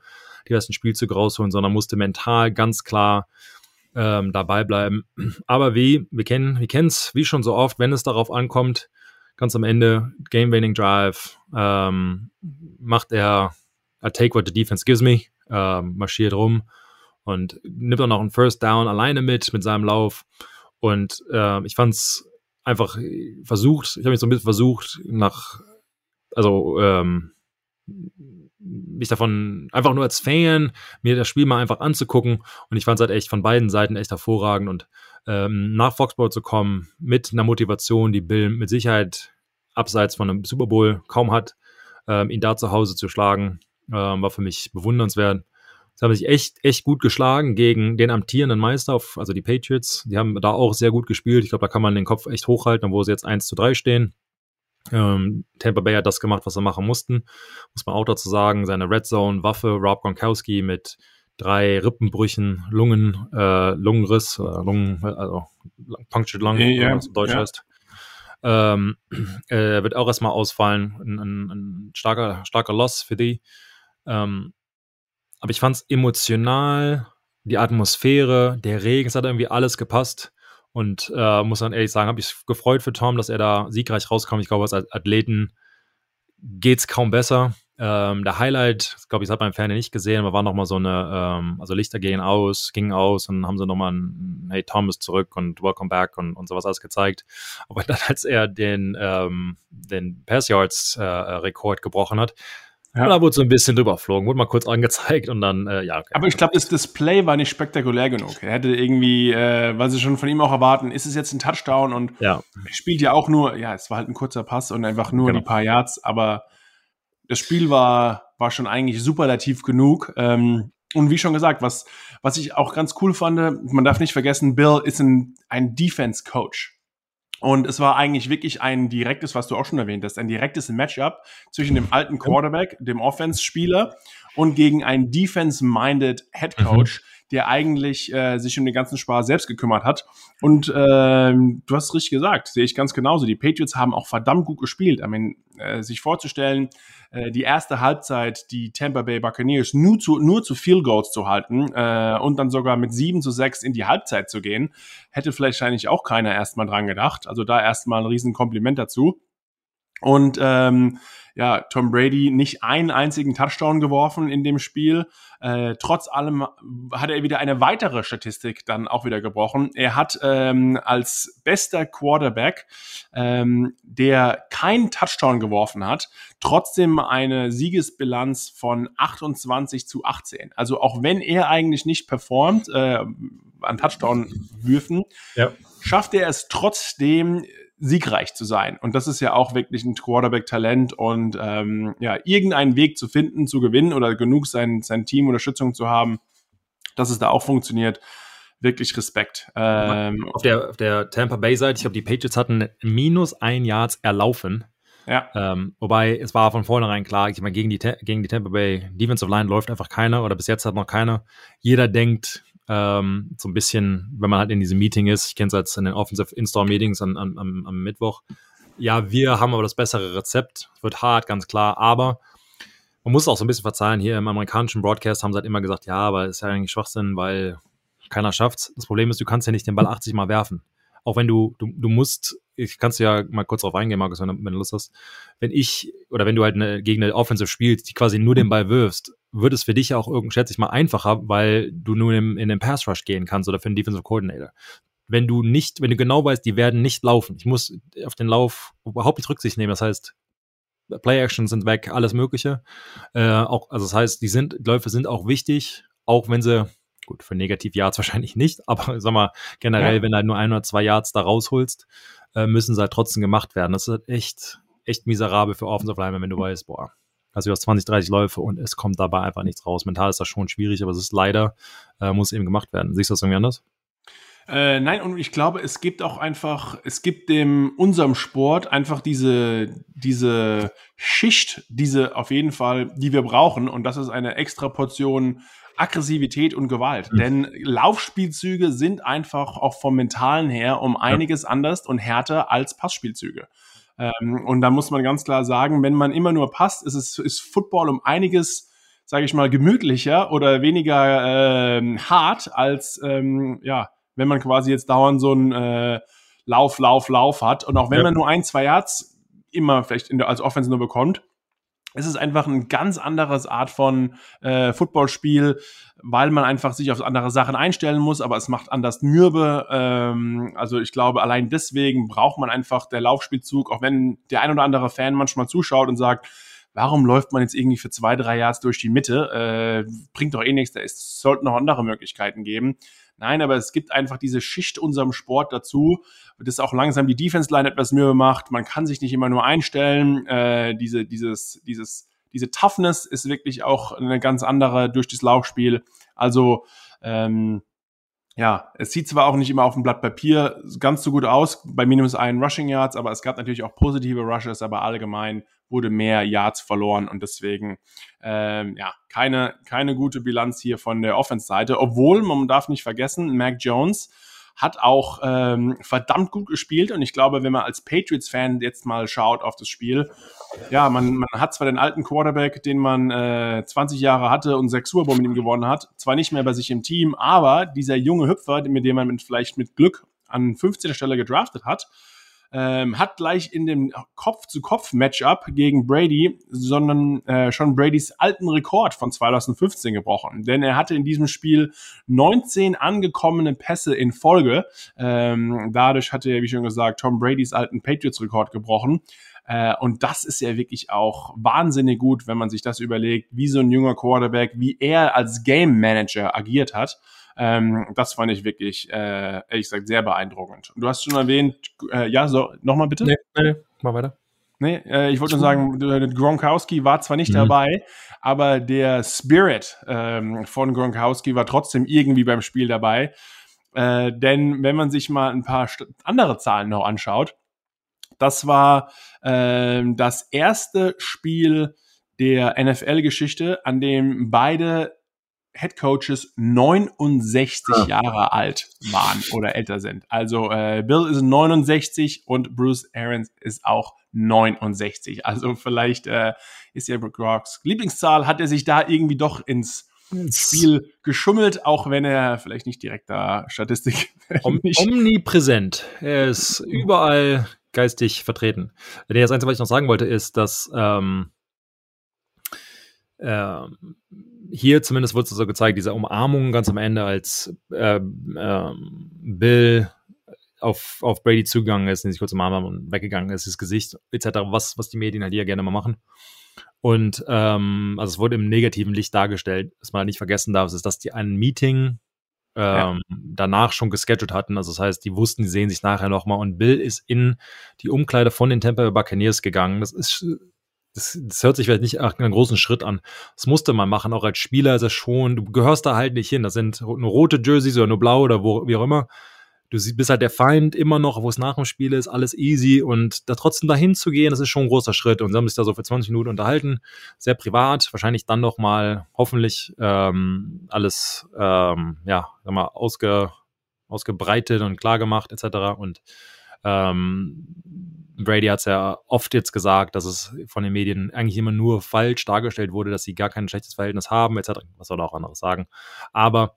die ersten Spielzüge rausholen, sondern musste mental ganz klar ähm, dabei bleiben. Aber wie, wir kennen, wir kennen es wie schon so oft, wenn es darauf ankommt, ganz am Ende, Game-Winning Drive, ähm, macht er I take what the defense gives me, ähm, marschiert rum und nimmt dann noch einen First Down alleine mit, mit seinem Lauf. Und äh, ich fand es einfach versucht, ich habe mich so ein bisschen versucht, nach, also ähm, mich davon einfach nur als Fan, mir das Spiel mal einfach anzugucken. Und ich fand es halt echt von beiden Seiten echt hervorragend. Und ähm, nach Foxball zu kommen mit einer Motivation, die Bill mit Sicherheit abseits von einem Super Bowl kaum hat, ähm, ihn da zu Hause zu schlagen, ähm, war für mich bewundernswert. Sie haben sich echt, echt gut geschlagen gegen den amtierenden Meister, also die Patriots. Die haben da auch sehr gut gespielt. Ich glaube, da kann man den Kopf echt hochhalten, wo sie jetzt 1 zu 3 stehen. Ähm, Tampa Bay hat das gemacht, was sie machen mussten. Muss man auch dazu sagen, seine Red Zone Waffe, Rob Gronkowski mit drei Rippenbrüchen, Lungen, äh, Lungenriss, äh, Lungen, also Punctured Lung, ja, was Deutsch ja. heißt. Ähm, äh, wird auch erstmal ausfallen. Ein, ein, ein, starker, starker Loss für die. Ähm, aber ich fand es emotional, die Atmosphäre, der Regen, es hat irgendwie alles gepasst. Und äh, muss dann ehrlich sagen, habe ich gefreut für Tom, dass er da siegreich rauskam. Ich glaube, als Athleten geht es kaum besser. Ähm, der Highlight, glaube ich, das hat man im Fernsehen nicht gesehen, aber war nochmal so eine, ähm, also Lichter gehen aus, gingen aus und haben sie nochmal ein Hey Tom ist zurück und Welcome back und, und sowas alles gezeigt. Aber dann, als er den, ähm, den Pass Yards äh, Rekord gebrochen hat, ja. da wurde so ein bisschen drüber geflogen, wurde mal kurz angezeigt und dann, äh, ja. Okay. Aber ich glaube, das Display war nicht spektakulär genug. Er hätte irgendwie, äh, weil sie schon von ihm auch erwarten, ist es jetzt ein Touchdown und ja. spielt ja auch nur, ja, es war halt ein kurzer Pass und einfach nur genau. die paar Yards, aber das Spiel war, war schon eigentlich superlativ genug. Ähm, und wie schon gesagt, was, was ich auch ganz cool fand, man darf nicht vergessen, Bill ist ein, ein Defense-Coach. Und es war eigentlich wirklich ein direktes, was du auch schon erwähnt hast, ein direktes Matchup zwischen dem alten Quarterback, dem Offense-Spieler und gegen einen Defense-minded Head Coach, mhm. Der eigentlich äh, sich um den ganzen Spaß selbst gekümmert hat. Und äh, du hast es richtig gesagt, sehe ich ganz genauso. Die Patriots haben auch verdammt gut gespielt. I mean, äh, sich vorzustellen, äh, die erste Halbzeit die Tampa Bay Buccaneers nur zu, nur zu Field Goals zu halten äh, und dann sogar mit 7 zu 6 in die Halbzeit zu gehen, hätte vielleicht eigentlich auch keiner erstmal dran gedacht. Also da erstmal ein riesen Kompliment dazu. Und ähm, ja, Tom Brady nicht einen einzigen Touchdown geworfen in dem Spiel. Äh, trotz allem hat er wieder eine weitere Statistik dann auch wieder gebrochen. Er hat ähm, als bester Quarterback, ähm, der keinen Touchdown geworfen hat, trotzdem eine Siegesbilanz von 28 zu 18. Also auch wenn er eigentlich nicht performt äh, an Touchdown-Würfen, ja. schafft er es trotzdem siegreich zu sein. Und das ist ja auch wirklich ein Quarterback-Talent und ähm, ja, irgendeinen Weg zu finden, zu gewinnen oder genug sein, sein Team Unterstützung zu haben, dass es da auch funktioniert. Wirklich Respekt. Ähm, auf, der, auf der Tampa Bay-Seite, ich glaube, die Patriots hatten minus ein Yards erlaufen. Ja. Ähm, wobei es war von vornherein klar, ich meine, gegen die, gegen die Tampa Bay Defensive Line läuft einfach keiner oder bis jetzt hat noch keiner. Jeder denkt, ähm, so ein bisschen, wenn man halt in diesem Meeting ist, ich kenne es als in den Offensive In-Store-Meetings am, am, am Mittwoch, ja, wir haben aber das bessere Rezept. Wird hart, ganz klar, aber man muss auch so ein bisschen verzeihen. Hier im amerikanischen Broadcast haben sie halt immer gesagt, ja, aber ist ja eigentlich Schwachsinn, weil keiner schafft's. Das Problem ist, du kannst ja nicht den Ball 80 Mal werfen. Auch wenn du, du, du musst, ich kannst ja mal kurz drauf eingehen, Markus, wenn, wenn du Lust hast. Wenn ich, oder wenn du halt eine, gegen eine Offensive spielst, die quasi nur den Ball wirfst, wird es für dich auch irgendwie, schätze ich mal, einfacher, weil du nur in, in den Pass Rush gehen kannst oder für den Defensive Coordinator. Wenn du nicht, wenn du genau weißt, die werden nicht laufen. Ich muss auf den Lauf überhaupt nicht Rücksicht nehmen. Das heißt, Play Actions sind weg, alles Mögliche. Äh, auch, also das heißt, die sind, Läufe sind auch wichtig, auch wenn sie, gut, für Negativ Yards wahrscheinlich nicht, aber sag mal, generell, ja. wenn du halt nur ein oder zwei Yards da rausholst, äh, müssen sie halt trotzdem gemacht werden. Das ist echt, echt miserabel für Offensive Linemen, wenn du weißt, boah, also du hast 20, 30 Läufe und es kommt dabei einfach nichts raus. Mental ist das schon schwierig, aber es ist leider, äh, muss eben gemacht werden. Siehst du das irgendwie anders? Äh, nein, und ich glaube, es gibt auch einfach, es gibt dem unserem Sport einfach diese, diese Schicht, diese auf jeden Fall, die wir brauchen. Und das ist eine extra Portion Aggressivität und Gewalt. Mhm. Denn Laufspielzüge sind einfach auch vom Mentalen her um einiges ja. anders und härter als Passspielzüge. Ähm, und da muss man ganz klar sagen, wenn man immer nur passt, ist es ist Football um einiges sage ich mal, gemütlicher oder weniger äh, hart als ähm, ja, wenn man quasi jetzt dauernd so einen äh, Lauf, Lauf, Lauf hat. Und auch wenn ja. man nur ein, zwei Yards immer vielleicht in der, als Offense nur bekommt, ist es einfach ein ganz anderes Art von äh, Footballspiel, weil man einfach sich auf andere Sachen einstellen muss, aber es macht anders mürbe. Ähm, also ich glaube, allein deswegen braucht man einfach der Laufspielzug, auch wenn der ein oder andere Fan manchmal zuschaut und sagt, warum läuft man jetzt irgendwie für zwei, drei Yards durch die Mitte? Äh, bringt doch eh nichts, da sollten noch andere Möglichkeiten geben. Nein, aber es gibt einfach diese Schicht unserem Sport dazu, das auch langsam die Defense-Line etwas Mühe macht. Man kann sich nicht immer nur einstellen. Äh, diese, dieses, dieses, diese Toughness ist wirklich auch eine ganz andere durch das Laufspiel. Also ähm, ja, es sieht zwar auch nicht immer auf dem Blatt Papier ganz so gut aus bei minus einen Rushing Yards, aber es gab natürlich auch positive Rushes, aber allgemein wurde mehr Yards verloren und deswegen ähm, ja keine keine gute Bilanz hier von der Offense-Seite. Obwohl man darf nicht vergessen, Mac Jones hat auch ähm, verdammt gut gespielt und ich glaube, wenn man als Patriots-Fan jetzt mal schaut auf das Spiel, ja, man, man hat zwar den alten Quarterback, den man äh, 20 Jahre hatte und sechs Super mit ihm gewonnen hat, zwar nicht mehr bei sich im Team, aber dieser junge Hüpfer, mit dem man mit, vielleicht mit Glück an 15. Stelle gedraftet hat, ähm, hat gleich in dem Kopf-zu-Kopf-Matchup gegen Brady, sondern äh, schon Bradys alten Rekord von 2015 gebrochen. Denn er hatte in diesem Spiel 19 angekommene Pässe in Folge. Ähm, dadurch hatte er, wie schon gesagt, Tom Bradys alten Patriots-Rekord gebrochen. Äh, und das ist ja wirklich auch wahnsinnig gut, wenn man sich das überlegt, wie so ein junger Quarterback, wie er als Game Manager agiert hat. Ähm, das fand ich wirklich, äh, ehrlich gesagt, sehr beeindruckend. Und du hast schon erwähnt, äh, ja, so, nochmal bitte? Nee, nee, mal weiter. Nee, äh, ich wollte nur sagen, Gronkowski war zwar nicht mhm. dabei, aber der Spirit ähm, von Gronkowski war trotzdem irgendwie beim Spiel dabei. Äh, denn wenn man sich mal ein paar andere Zahlen noch anschaut, das war äh, das erste Spiel der NFL-Geschichte, an dem beide Head Coaches 69 ah. Jahre alt waren oder älter sind. Also äh, Bill ist 69 und Bruce Arians ist auch 69. Also vielleicht äh, ist ja Rocks Lieblingszahl, hat er sich da irgendwie doch ins Spiel geschummelt, auch wenn er vielleicht nicht direkt da Statistik. Om omnipräsent. Er ist überall geistig vertreten. Das Einzige, was ich noch sagen wollte, ist, dass ähm, ähm, hier zumindest wird es so gezeigt, diese Umarmung ganz am Ende, als äh, äh, Bill auf, auf Brady zugegangen ist, sich kurz umarmt haben und weggegangen ist, das Gesicht etc., was, was die Medien halt hier gerne mal machen. Und ähm, also es wurde im negativen Licht dargestellt, was man halt nicht vergessen darf, ist, dass die ein Meeting ähm, ja. danach schon gescheduled hatten. Also das heißt, die wussten, die sehen sich nachher nochmal und Bill ist in die Umkleide von den Tampa Bay Buccaneers gegangen. Das ist das, das hört sich vielleicht nicht einem großen Schritt an. Das musste man machen, auch als Spieler ist es schon, du gehörst da halt nicht hin. Das sind nur rote Jerseys oder nur blau oder wo, wie auch immer. Du bist halt der Feind immer noch, wo es nach dem Spiel ist, alles easy und da trotzdem dahin zu gehen, das ist schon ein großer Schritt. Und sie haben sich da so für 20 Minuten unterhalten, sehr privat, wahrscheinlich dann noch mal hoffentlich ähm, alles ähm, ja, sag mal, ausge, ausgebreitet und klar gemacht etc. Und Ähm, Brady hat es ja oft jetzt gesagt, dass es von den Medien eigentlich immer nur falsch dargestellt wurde, dass sie gar kein schlechtes Verhältnis haben, etc. Was soll er auch anderes sagen? Aber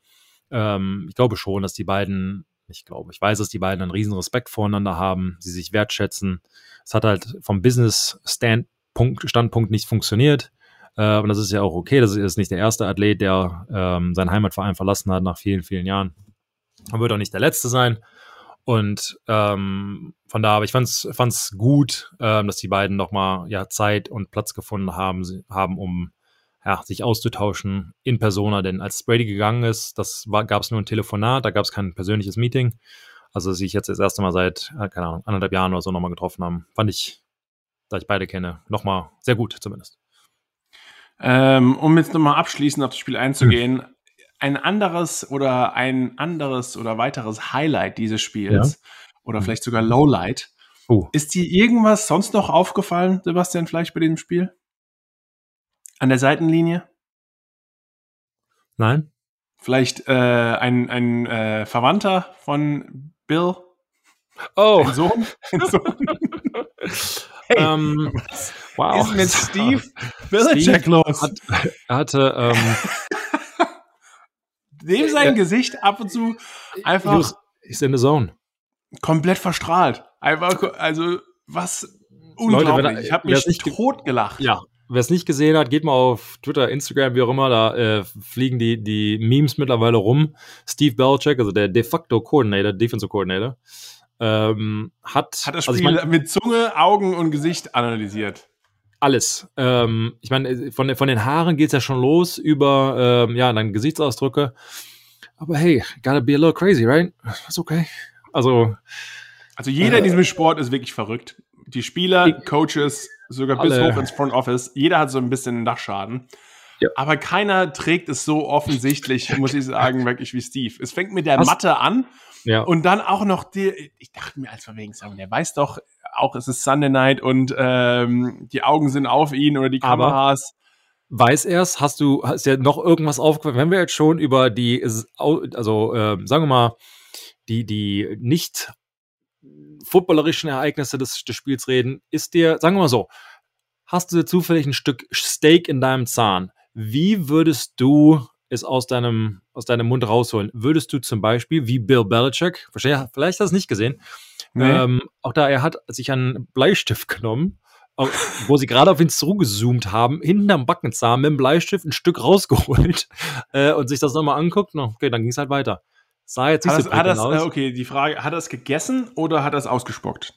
ähm, ich glaube schon, dass die beiden, ich glaube, ich weiß, dass die beiden einen riesen Respekt voreinander haben, sie sich wertschätzen. Es hat halt vom Business-Standpunkt Standpunkt nicht funktioniert. Äh, und das ist ja auch okay. Das ist nicht der erste Athlet, der ähm, seinen Heimatverein verlassen hat nach vielen, vielen Jahren. Er wird auch nicht der letzte sein. Und ähm, von da, aber ich fand's, fand's gut, ähm, dass die beiden nochmal ja, Zeit und Platz gefunden haben, haben um ja, sich auszutauschen in Persona. Denn als Brady gegangen ist, das gab es nur ein Telefonat, da gab es kein persönliches Meeting. Also sich jetzt das erste Mal seit, keine Ahnung, anderthalb Jahren oder so nochmal getroffen haben, fand ich, da ich beide kenne, nochmal sehr gut zumindest. Ähm, um jetzt nochmal abschließend auf das Spiel einzugehen, hm ein anderes oder ein anderes oder weiteres Highlight dieses Spiels ja. oder mhm. vielleicht sogar Lowlight. Oh. Ist dir irgendwas sonst noch aufgefallen, Sebastian, vielleicht bei diesem Spiel? An der Seitenlinie? Nein. Vielleicht äh, ein, ein äh, Verwandter von Bill? Oh. Ein Sohn? Ein Sohn? hey, um, ähm, wow. ist mit Steve Belichick los? Hat, hatte ähm, neben seinem Gesicht ab und zu einfach. Ist in the zone. Komplett verstrahlt. Einfach, also, was unglaublich. Leute, wenn, ich habe mich nicht tot gelacht. Ja, wer es nicht gesehen hat, geht mal auf Twitter, Instagram, wie auch immer, da äh, fliegen die, die Memes mittlerweile rum. Steve Belichick, also der de facto Coordinator, Defensive Coordinator, ähm, hat, hat das Spiel also ich mein, mit Zunge, Augen und Gesicht analysiert alles. Ähm, ich meine, von, von den Haaren geht's ja schon los über ähm, ja, dann Gesichtsausdrücke. Aber hey, gotta be a little crazy, right? Ist okay. Also, also jeder äh, in diesem Sport ist wirklich verrückt. Die Spieler, Coaches, sogar bis alle. hoch ins Front Office, jeder hat so ein bisschen Dachschaden. Ja. Aber keiner trägt es so offensichtlich, muss ich sagen, wirklich wie Steve. Es fängt mit der Hast, Matte an ja. und dann auch noch die, ich dachte mir als Verwegen, der weiß doch, auch es ist Sunday Night und ähm, die Augen sind auf ihn oder die Kameras. Aber weiß erst, hast du, hast ja noch irgendwas aufgefallen, wenn wir jetzt schon über die, also äh, sagen wir mal, die, die nicht footballerischen Ereignisse des, des Spiels reden, ist dir, sagen wir mal so, hast du zufällig ein Stück Steak in deinem Zahn? Wie würdest du es aus deinem, aus deinem Mund rausholen? Würdest du zum Beispiel, wie Bill Belichick, vielleicht hast du es nicht gesehen, Nee. Ähm, auch da, er hat sich einen Bleistift genommen, wo sie gerade auf ihn zugezoomt haben, hinten am Backenzahn mit dem Bleistift ein Stück rausgeholt äh, und sich das nochmal anguckt. No, okay, dann ging es halt weiter. Sah jetzt nicht hat so das, hat das, aus. Äh, okay, die Frage, hat er es gegessen oder hat er es ausgespuckt?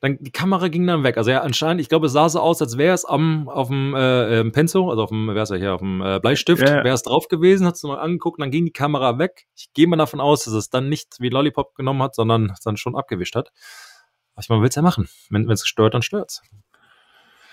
Dann die Kamera ging dann weg. Also ja, anscheinend, ich glaube, es sah so aus, als wäre es am auf dem äh, ähm, Penso, also auf dem, wer ist er hier, auf dem äh, Bleistift, yeah. wäre es drauf gewesen, hat es mal angeguckt, dann ging die Kamera weg. Ich gehe mal davon aus, dass es dann nicht wie Lollipop genommen hat, sondern es dann schon abgewischt hat. Was man will es ja machen. Wenn es stört, dann stört's.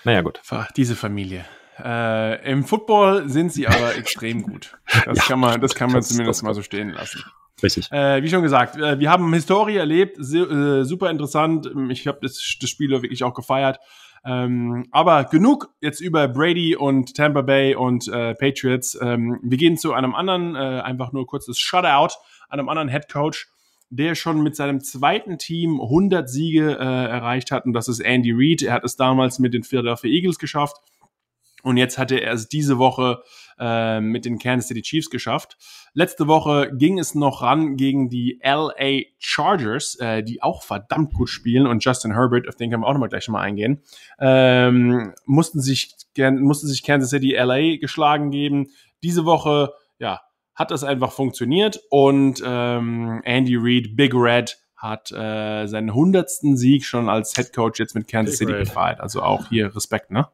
Naja, gut. Diese Familie. Äh, Im Football sind sie aber extrem gut. Das ja, kann man, das kann man das, zumindest das mal so stehen lassen. Richtig. Äh, wie schon gesagt, äh, wir haben Historie erlebt, äh, super interessant. Ich habe das, das Spiel wirklich auch gefeiert. Ähm, aber genug jetzt über Brady und Tampa Bay und äh, Patriots. Ähm, wir gehen zu einem anderen, äh, einfach nur kurzes Shutout, einem anderen Head Coach, der schon mit seinem zweiten Team 100 Siege äh, erreicht hat. Und das ist Andy Reid. Er hat es damals mit den Philadelphia Eagles geschafft. Und jetzt hatte er es diese Woche äh, mit den Kansas City Chiefs geschafft. Letzte Woche ging es noch ran gegen die LA Chargers, äh, die auch verdammt gut spielen und Justin Herbert, auf den können wir auch nochmal gleich mal eingehen, ähm, mussten sich mussten sich Kansas City LA geschlagen geben. Diese Woche, ja, hat das einfach funktioniert und ähm, Andy Reid, Big Red, hat äh, seinen hundertsten Sieg schon als Head Coach jetzt mit Kansas Big City gefeiert. Also auch hier Respekt, ne?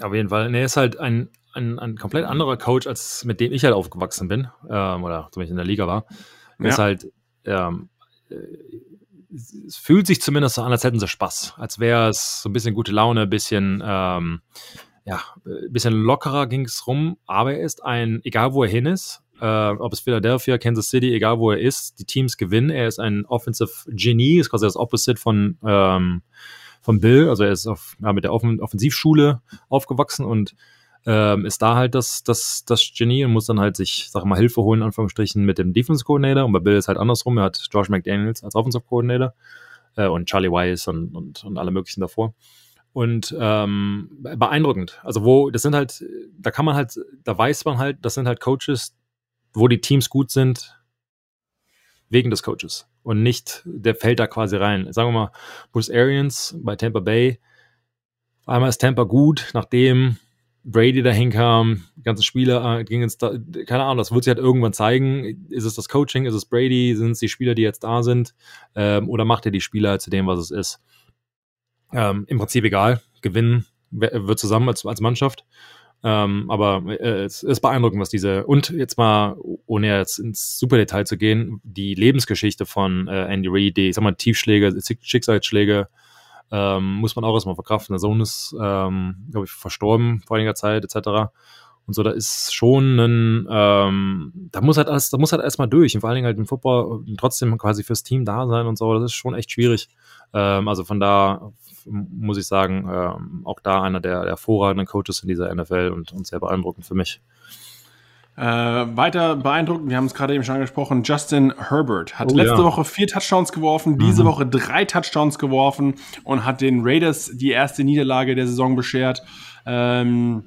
Auf jeden Fall. Nee, er ist halt ein, ein, ein komplett anderer Coach, als mit dem ich halt aufgewachsen bin, ähm, oder zumindest in der Liga war. Er ja. ist halt, ähm, äh, es fühlt sich zumindest so an, als hätten sie Spaß. Als wäre es so ein bisschen gute Laune, ein bisschen, ähm, ja, ein bisschen lockerer ging es rum. Aber er ist ein, egal wo er hin ist, äh, ob es Philadelphia, Kansas City, egal wo er ist, die Teams gewinnen. Er ist ein Offensive Genie, ist quasi das Opposite von, ähm, von Bill. Also er ist auf, ja, mit der Offen Offensivschule aufgewachsen und ähm, ist da halt das, das, das Genie und muss dann halt sich, sag mal, Hilfe holen, in Anführungsstrichen, mit dem Defense Coordinator. Und bei Bill ist halt andersrum. Er hat Josh McDaniels als Offensive Coordinator. äh, und Charlie Weiss und, und, und alle möglichen davor. Und ähm, beeindruckend. Also wo, das sind halt, da kann man halt, da weiß man halt, das sind halt Coaches, wo die Teams gut sind, wegen des Coaches. Und nicht, der fällt da quasi rein. Sagen wir mal, Bruce Arians bei Tampa Bay, einmal ist Tampa gut, nachdem Brady dahin kam, ganze Spieler äh, ging ins, da, keine Ahnung, das wird sich halt irgendwann zeigen. Ist es das Coaching, ist es Brady, sind es die Spieler, die jetzt da sind, ähm, oder macht er die Spieler zu dem, was es ist? Ähm, Im Prinzip egal, gewinnen wird zusammen als, als Mannschaft. Ähm, aber äh, es ist beeindruckend, was diese, und jetzt mal, ohne jetzt ins super Detail zu gehen, die Lebensgeschichte von äh, Andy Reid, die, ich sag mal, Tiefschläge, Schicksalsschläge, ähm, muss man auch erstmal verkraften. Der Sohn ist, ähm, glaube ich, verstorben vor einiger Zeit, etc. Und so, da ist schon ein, ähm, da muss halt alles, da muss halt erstmal durch. Und vor allen Dingen halt im Football trotzdem quasi fürs Team da sein und so. Das ist schon echt schwierig. Ähm, also von da muss ich sagen, ähm, auch da einer der, hervorragenden Coaches in dieser NFL und, und sehr beeindruckend für mich. Äh, weiter beeindruckend, wir haben es gerade eben schon angesprochen, Justin Herbert hat oh, letzte ja. Woche vier Touchdowns geworfen, diese mhm. Woche drei Touchdowns geworfen und hat den Raiders die erste Niederlage der Saison beschert. Ähm,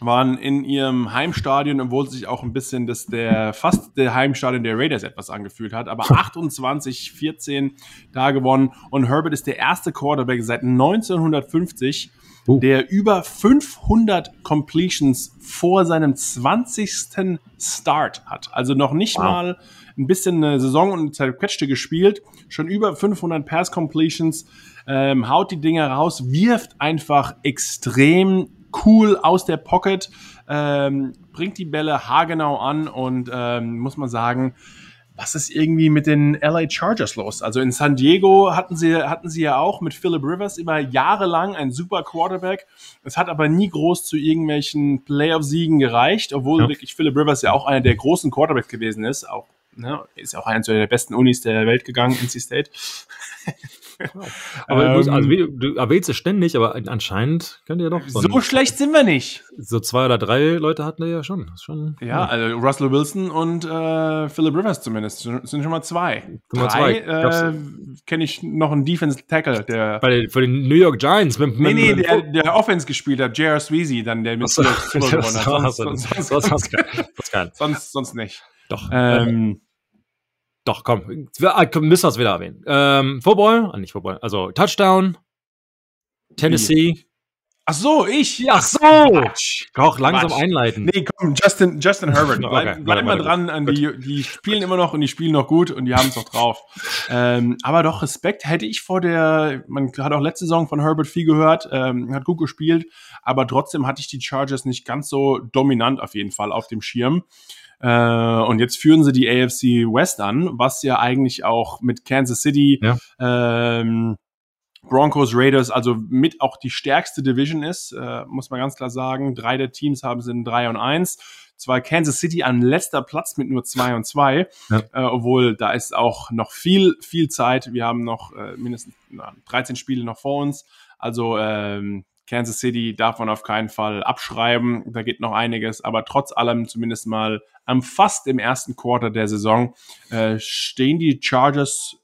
waren in ihrem Heimstadion, obwohl sich auch ein bisschen das der fast der Heimstadion der Raiders etwas angefühlt hat, aber 28-14 da gewonnen und Herbert ist der erste Quarterback seit 1950, uh. der über 500 Completions vor seinem 20. Start hat. Also noch nicht wow. mal ein bisschen eine Saison und zerquetschte gespielt, schon über 500 Pass Completions, ähm, haut die Dinger raus, wirft einfach extrem cool aus der Pocket, ähm, bringt die Bälle haargenau an und ähm, muss man sagen, was ist irgendwie mit den LA Chargers los? Also in San Diego hatten sie, hatten sie ja auch mit Philip Rivers immer jahrelang ein super Quarterback. Es hat aber nie groß zu irgendwelchen Playoff-Siegen gereicht, obwohl ja. wirklich Philip Rivers ja auch einer der großen Quarterbacks gewesen ist. Auch, ne, ist auch einer der besten Unis der Welt gegangen, NC State. Aber ähm, du, also, du erwähnst es ständig, aber anscheinend könnt ihr doch. So, so schlecht sind wir nicht. So zwei oder drei Leute hatten wir ja schon. schon ja, ja, also Russell Wilson und äh, Philip Rivers zumindest sind schon mal zwei. Drei, zwei. Äh, Kenne ich noch einen Defense Tackle, der. Bei den, für den New York Giants. Mit, nee, nee, der, der Offense gespielt hat, J.R. Sweezy, dann der mit Super gewonnen hat. Sonst, sonst nicht. Doch. Ähm, doch, komm, ah, müssen wir es wieder erwähnen. Ähm, Football, ah, nicht Football, also Touchdown, Tennessee. Ach so, ich. Ach so. Quatsch. Doch, langsam Quatsch. einleiten. Nee, komm, Justin, Justin Herbert. Bleib, okay, bleib mal dran an die, die spielen immer noch und die spielen noch gut und die haben es noch drauf. ähm, aber doch Respekt hätte ich vor der, man hat auch letzte Saison von Herbert viel gehört, ähm, hat gut gespielt, aber trotzdem hatte ich die Chargers nicht ganz so dominant auf jeden Fall auf dem Schirm. Äh, und jetzt führen sie die AFC West an, was ja eigentlich auch mit Kansas City, ja. ähm, Broncos, Raiders, also mit auch die stärkste Division ist, äh, muss man ganz klar sagen. Drei der Teams haben sind drei und eins. Zwar Kansas City an letzter Platz mit nur zwei und zwei, ja. äh, obwohl da ist auch noch viel, viel Zeit. Wir haben noch äh, mindestens na, 13 Spiele noch vor uns. Also ähm, Kansas City darf man auf keinen Fall abschreiben. Da geht noch einiges, aber trotz allem zumindest mal am fast im ersten Quarter der Saison äh, stehen die Chargers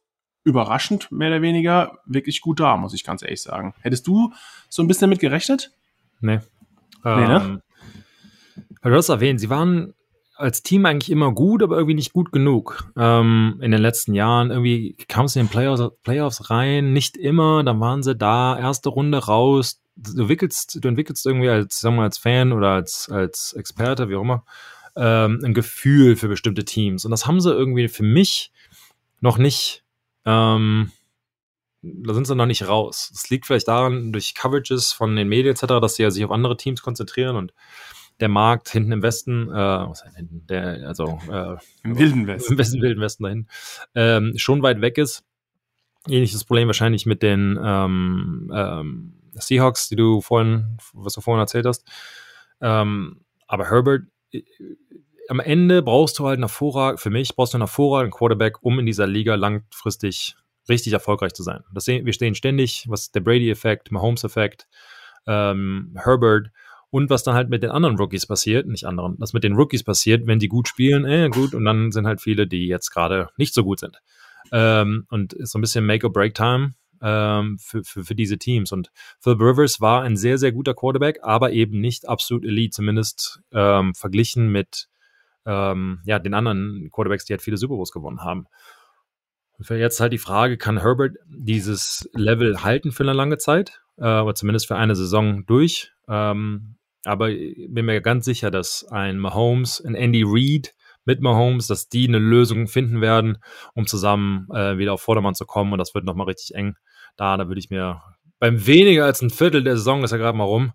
überraschend mehr oder weniger wirklich gut da, muss ich ganz ehrlich sagen. Hättest du so ein bisschen damit gerechnet? Nee. nee ne? Ähm, du hast erwähnt, sie waren als Team eigentlich immer gut, aber irgendwie nicht gut genug. Ähm, in den letzten Jahren irgendwie kam es in den Playoffs, Playoffs rein, nicht immer, dann waren sie da, erste Runde raus, du entwickelst, du entwickelst irgendwie als, sagen wir, als Fan oder als, als Experte, wie auch immer, ähm, ein Gefühl für bestimmte Teams. Und das haben sie irgendwie für mich noch nicht, ähm, da sind sie noch nicht raus. Das liegt vielleicht daran, durch Coverages von den Medien etc., dass sie ja sich auf andere Teams konzentrieren und der Markt hinten im Westen, äh, was heißt hinten, der, also äh, im Wilden Westen, im Westen, Wilden Westen dahin, ähm, schon weit weg ist. Ähnliches Problem wahrscheinlich mit den ähm, ähm, Seahawks, die du vorhin, was du vorhin erzählt hast. Ähm, aber Herbert, äh, am Ende brauchst du halt einen hervorragenden, für mich brauchst du einen hervorragenden Quarterback, um in dieser Liga langfristig richtig erfolgreich zu sein. Das sehen, wir stehen ständig, was der Brady-Effekt, Mahomes-Effekt, ähm, Herbert und was dann halt mit den anderen Rookies passiert, nicht anderen, was mit den Rookies passiert, wenn die gut spielen, äh, gut, und dann sind halt viele, die jetzt gerade nicht so gut sind. ähm, und ist so ein bisschen Make-or-Break-Time ähm, für, für, für diese Teams. Und Phil Rivers war ein sehr, sehr guter Quarterback, aber eben nicht absolut Elite, zumindest ähm, verglichen mit ähm, ja, den anderen Quarterbacks, die halt viele Super Bowls gewonnen haben. Für jetzt halt die Frage, kann Herbert dieses Level halten für eine lange Zeit? Äh, oder zumindest für eine Saison durch? Ähm, aber ich bin mir ganz sicher, dass ein Mahomes, ein Andy Reid mit Mahomes, dass die eine Lösung finden werden, um zusammen äh, wieder auf Vordermann zu kommen. Und das wird nochmal richtig eng. Da, da würde ich mir beim weniger als ein Viertel der Saison ist ja gerade mal rum.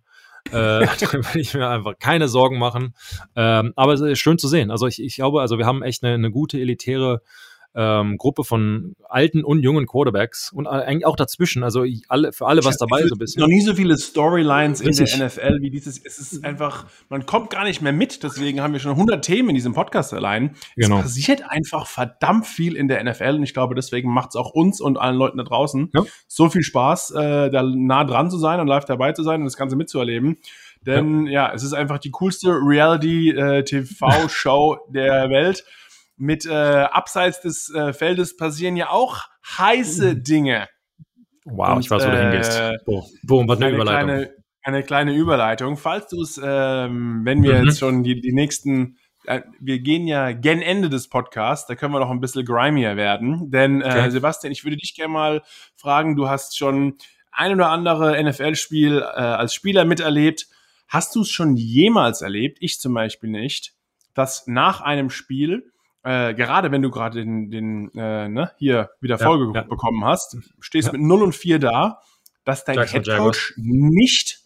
äh, da würde ich mir einfach keine Sorgen machen. Ähm, aber es ist schön zu sehen. Also ich, ich glaube, also wir haben echt eine, eine gute elitäre ähm, Gruppe von alten und jungen Quarterbacks und eigentlich auch dazwischen, also alle, für alle was dabei so ein bisschen. Noch nie so viele Storylines in der NFL wie dieses. Es ist einfach, man kommt gar nicht mehr mit, deswegen haben wir schon 100 Themen in diesem Podcast allein. Genau. Es passiert einfach verdammt viel in der NFL und ich glaube, deswegen macht es auch uns und allen Leuten da draußen ja. so viel Spaß, äh, da nah dran zu sein und live dabei zu sein und das Ganze mitzuerleben. Denn ja, ja es ist einfach die coolste Reality-TV-Show äh, der Welt mit äh, abseits des äh, Feldes passieren ja auch heiße mhm. Dinge. Wow, und, ich weiß, wo du äh, hingehst. Boom, Boom was eine, eine Überleitung. Kleine, eine kleine Überleitung. Falls du es, ähm, wenn wir mhm. jetzt schon die, die nächsten, äh, wir gehen ja gen Ende des Podcasts, da können wir noch ein bisschen grimier werden. Denn äh, okay. Sebastian, ich würde dich gerne mal fragen, du hast schon ein oder andere NFL-Spiel äh, als Spieler miterlebt. Hast du es schon jemals erlebt, ich zum Beispiel nicht, dass nach einem Spiel äh, gerade wenn du gerade den, den äh, ne, hier wieder Folge ja, ja. bekommen hast, stehst ja. mit 0 und 4 da, dass dein Headcoach nicht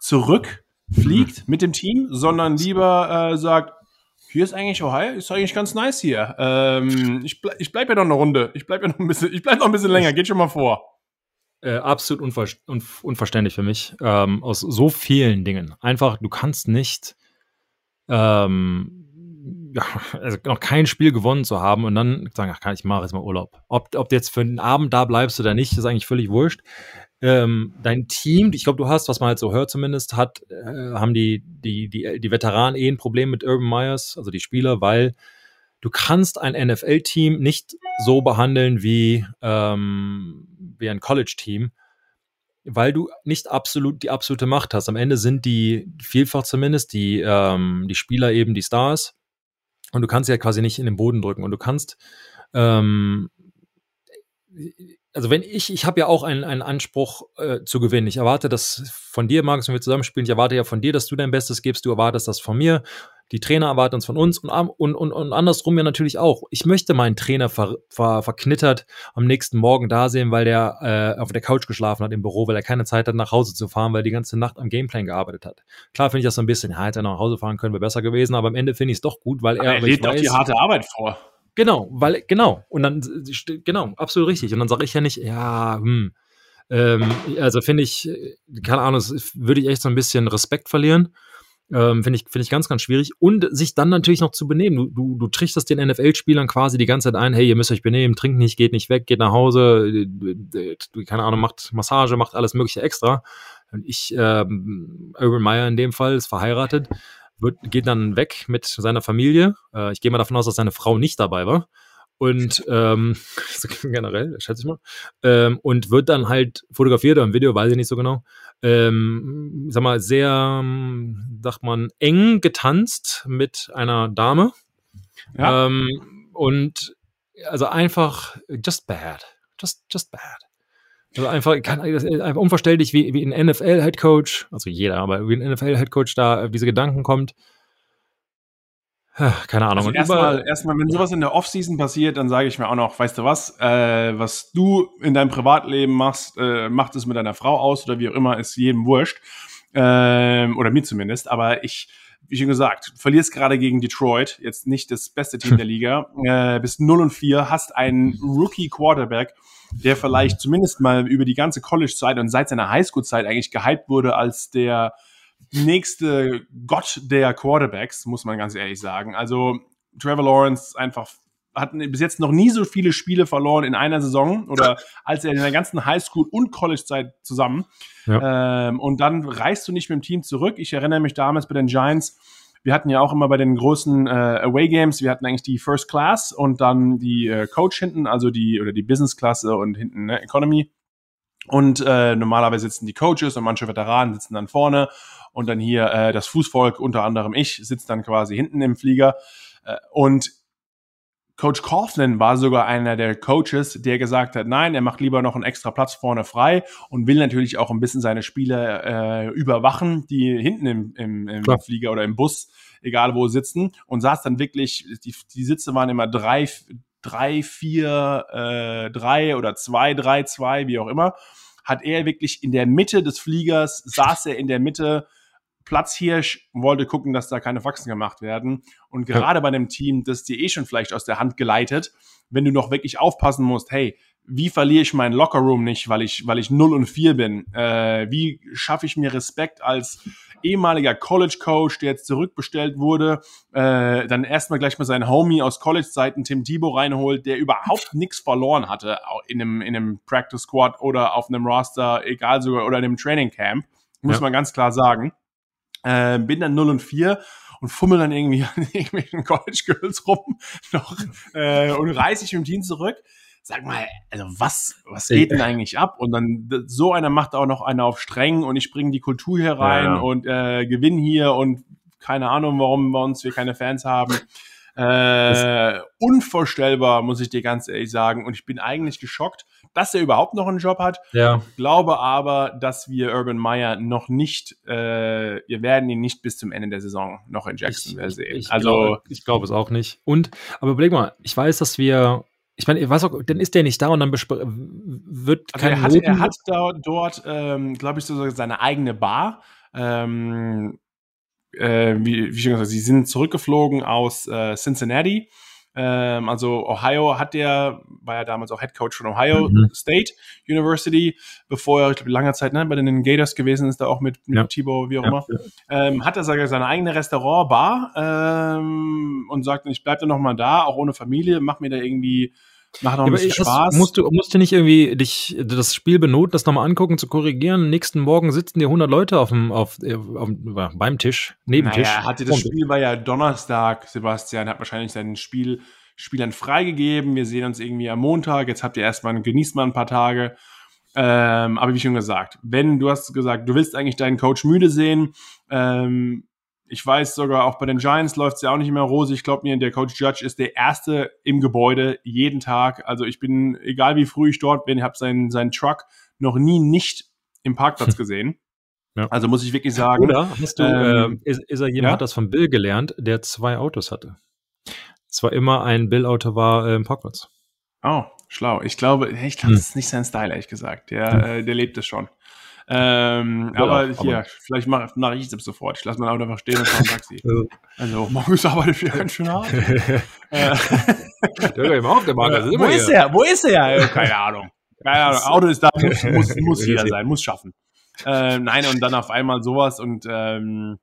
zurückfliegt mhm. mit dem Team, sondern lieber äh, sagt, hier ist eigentlich Ohio, ist eigentlich ganz nice hier. Ähm, ich, ble ich bleib ja noch eine Runde. Ich bleib ja noch ein bisschen, ich bleib noch ein bisschen länger, geht schon mal vor. Äh, absolut unver unv unverständlich für mich. Ähm, aus so vielen Dingen. Einfach, du kannst nicht ähm, also noch kein Spiel gewonnen zu haben und dann sagen, ach, ich mache jetzt mal Urlaub. Ob, ob du jetzt für den Abend da bleibst oder nicht, ist eigentlich völlig wurscht. Ähm, dein Team, ich glaube, du hast, was man halt so hört zumindest, hat, äh, haben die, die, die, die Veteranen eh ein Problem mit Urban Myers, also die Spieler, weil du kannst ein NFL-Team nicht so behandeln wie, ähm, wie ein College-Team, weil du nicht absolut die absolute Macht hast. Am Ende sind die, vielfach zumindest, die, ähm, die Spieler eben die Stars und du kannst ja quasi nicht in den Boden drücken. Und du kannst, ähm, also wenn ich, ich habe ja auch einen, einen Anspruch äh, zu gewinnen. Ich erwarte das von dir, Markus, wenn wir zusammenspielen. Ich erwarte ja von dir, dass du dein Bestes gibst. Du erwartest das von mir. Die Trainer erwarten uns von uns und, und, und, und andersrum ja natürlich auch. Ich möchte meinen Trainer ver, ver, verknittert am nächsten Morgen da sehen, weil der äh, auf der Couch geschlafen hat im Büro, weil er keine Zeit hat, nach Hause zu fahren, weil er die ganze Nacht am Gameplan gearbeitet hat. Klar finde ich das so ein bisschen, ja, hätte er nach Hause fahren können, wäre besser gewesen, aber am Ende finde ich es doch gut, weil er. er lebt auch die harte Arbeit vor. Genau, weil, genau. Und dann, genau, absolut richtig. Und dann sage ich ja nicht, ja, hm, ähm, also finde ich, keine Ahnung, würde ich echt so ein bisschen Respekt verlieren. Ähm, Finde ich, finde ich ganz, ganz schwierig. Und sich dann natürlich noch zu benehmen. Du, du, du trichterst den NFL-Spielern quasi die ganze Zeit ein, hey, ihr müsst euch benehmen, trinkt nicht, geht nicht weg, geht nach Hause, keine Ahnung, macht Massage, macht alles mögliche extra. Und ich, ähm, Urban Meyer in dem Fall, ist verheiratet, wird, geht dann weg mit seiner Familie. Äh, ich gehe mal davon aus, dass seine Frau nicht dabei war und ähm, generell, schätze ich mal, ähm, und wird dann halt fotografiert oder im Video, weiß ich nicht so genau, ähm, sag mal, sehr, sagt man, eng getanzt mit einer Dame. Ja. Ähm, und also einfach just bad. Just, just bad. Also einfach, kann, einfach unverständlich, wie, wie ein NFL-Headcoach, also jeder, aber wie ein NFL-Headcoach da diese Gedanken kommt. Keine Ahnung. Also erstmal, erstmal, wenn sowas in der Offseason passiert, dann sage ich mir auch noch, weißt du was, äh, was du in deinem Privatleben machst, äh, macht es mit deiner Frau aus oder wie auch immer, ist jedem wurscht. Ähm, oder mir zumindest. Aber ich, wie schon gesagt, verlierst gerade gegen Detroit, jetzt nicht das beste Team der Liga, äh, bist 0 und 4, hast einen Rookie-Quarterback, der vielleicht zumindest mal über die ganze College-Zeit und seit seiner Highschool-Zeit eigentlich gehypt wurde als der nächste Gott der Quarterbacks, muss man ganz ehrlich sagen. Also Trevor Lawrence einfach hat bis jetzt noch nie so viele Spiele verloren in einer Saison oder als er in der ganzen Highschool- und College-Zeit zusammen. Ja. Ähm, und dann reist du nicht mit dem Team zurück. Ich erinnere mich damals bei den Giants, wir hatten ja auch immer bei den großen äh, Away Games, wir hatten eigentlich die First Class und dann die äh, Coach hinten, also die oder die Business Klasse und hinten ne, Economy. Und äh, normalerweise sitzen die Coaches und manche Veteranen sitzen dann vorne und dann hier äh, das Fußvolk, unter anderem ich, sitzt dann quasi hinten im Flieger. Äh, und Coach Kaufman war sogar einer der Coaches, der gesagt hat, nein, er macht lieber noch einen extra Platz vorne frei und will natürlich auch ein bisschen seine Spieler äh, überwachen, die hinten im, im, im Flieger oder im Bus, egal wo sitzen, und saß dann wirklich, die, die Sitze waren immer drei, drei, vier, äh, drei oder zwei, drei, zwei, wie auch immer, hat er wirklich in der Mitte des Fliegers, saß er in der Mitte Platzhirsch wollte gucken, dass da keine Faxen gemacht werden. Und gerade ja. bei einem Team, das dir eh schon vielleicht aus der Hand geleitet, wenn du noch wirklich aufpassen musst, hey, wie verliere ich meinen Lockerroom nicht, weil ich, weil ich 0 und 4 bin? Äh, wie schaffe ich mir Respekt als ehemaliger College-Coach, der jetzt zurückbestellt wurde, äh, dann erstmal gleich mal seinen Homie aus College-Zeiten, Tim Thibault, reinholt, der überhaupt nichts verloren hatte in einem, in einem Practice-Squad oder auf einem Roster, egal sogar, oder in einem Training-Camp, muss ja. man ganz klar sagen. Äh, bin dann 0 und 4 und fummel dann irgendwie an irgendwelchen College Girls rum noch äh, und reiße ich dem Team zurück. Sag mal, also was, was geht denn eigentlich ab? Und dann so einer macht auch noch einer auf streng und ich bringe die Kultur hier rein ja, ja. und äh, gewinne hier und keine Ahnung, warum bei uns wir keine Fans haben. Äh, unvorstellbar, muss ich dir ganz ehrlich sagen. Und ich bin eigentlich geschockt, dass er überhaupt noch einen Job hat. Ja. Glaube aber, dass wir Urban Meyer noch nicht, äh, wir werden ihn nicht bis zum Ende der Saison noch in Jacksonville ich, sehen. Ich, also glaube, ich glaube es auch nicht. Und aber überleg mal, ich weiß, dass wir ich meine, ich weiß auch, dann ist der nicht da und dann wird also kein er hat, er hat da, dort, ähm, glaube ich, so seine eigene Bar. Ähm, äh, wie, wie schon gesagt, sie sind zurückgeflogen aus äh, Cincinnati. Ähm, also Ohio hat der, war ja damals auch Head Coach von Ohio mhm. State University, bevor er, ich glaube, langer Zeit ne, bei den Gators gewesen ist, da auch mit, mit ja. Thibaut, wie auch ja, immer. Ähm, hat er seine eigene Restaurant-Bar ähm, und sagt, ich bleibe dann noch mal da, auch ohne Familie, mach mir da irgendwie Macht noch ein bisschen Spaß. Musst du, musst du nicht irgendwie dich das Spiel benoten, das nochmal angucken, zu korrigieren? Nächsten Morgen sitzen dir 100 Leute auf dem, auf, auf, beim Tisch, neben naja, Tisch. hatte das Spiel war ja Donnerstag, Sebastian hat wahrscheinlich sein Spiel Spielern freigegeben. Wir sehen uns irgendwie am Montag. Jetzt habt ihr erstmal, genießt mal ein paar Tage. Ähm, aber wie schon gesagt, wenn du hast gesagt, du willst eigentlich deinen Coach müde sehen, ähm, ich weiß sogar, auch bei den Giants läuft es ja auch nicht mehr rosig. Ich glaube mir, der Coach Judge ist der Erste im Gebäude jeden Tag. Also ich bin, egal wie früh ich dort bin, habe seinen, seinen Truck noch nie nicht im Parkplatz gesehen. Ja. Also muss ich wirklich sagen. Oder hast du, ähm, äh, ist, ist, er jemand, ja? hat das von Bill gelernt, der zwei Autos hatte? Es war immer ein Bill-Auto war äh, im Parkplatz. Oh, schlau. Ich glaube, ich glaube, hm. das ist nicht sein Style, ehrlich gesagt. Der, hm. äh, der lebt es schon. Ähm, ja, aber hier, aber vielleicht mache mach ich es sofort. Ich lasse mein Auto einfach stehen und fahre ein Taxi. also, morgens arbeitet wieder ganz schön hart. äh, immer auf, der Mann, wo ist er? Wo ist er? Keine Ahnung. Keine Ahnung. Auto ist da, muss, muss, muss jeder sein, muss schaffen. Äh, nein, und dann auf einmal sowas und ähm,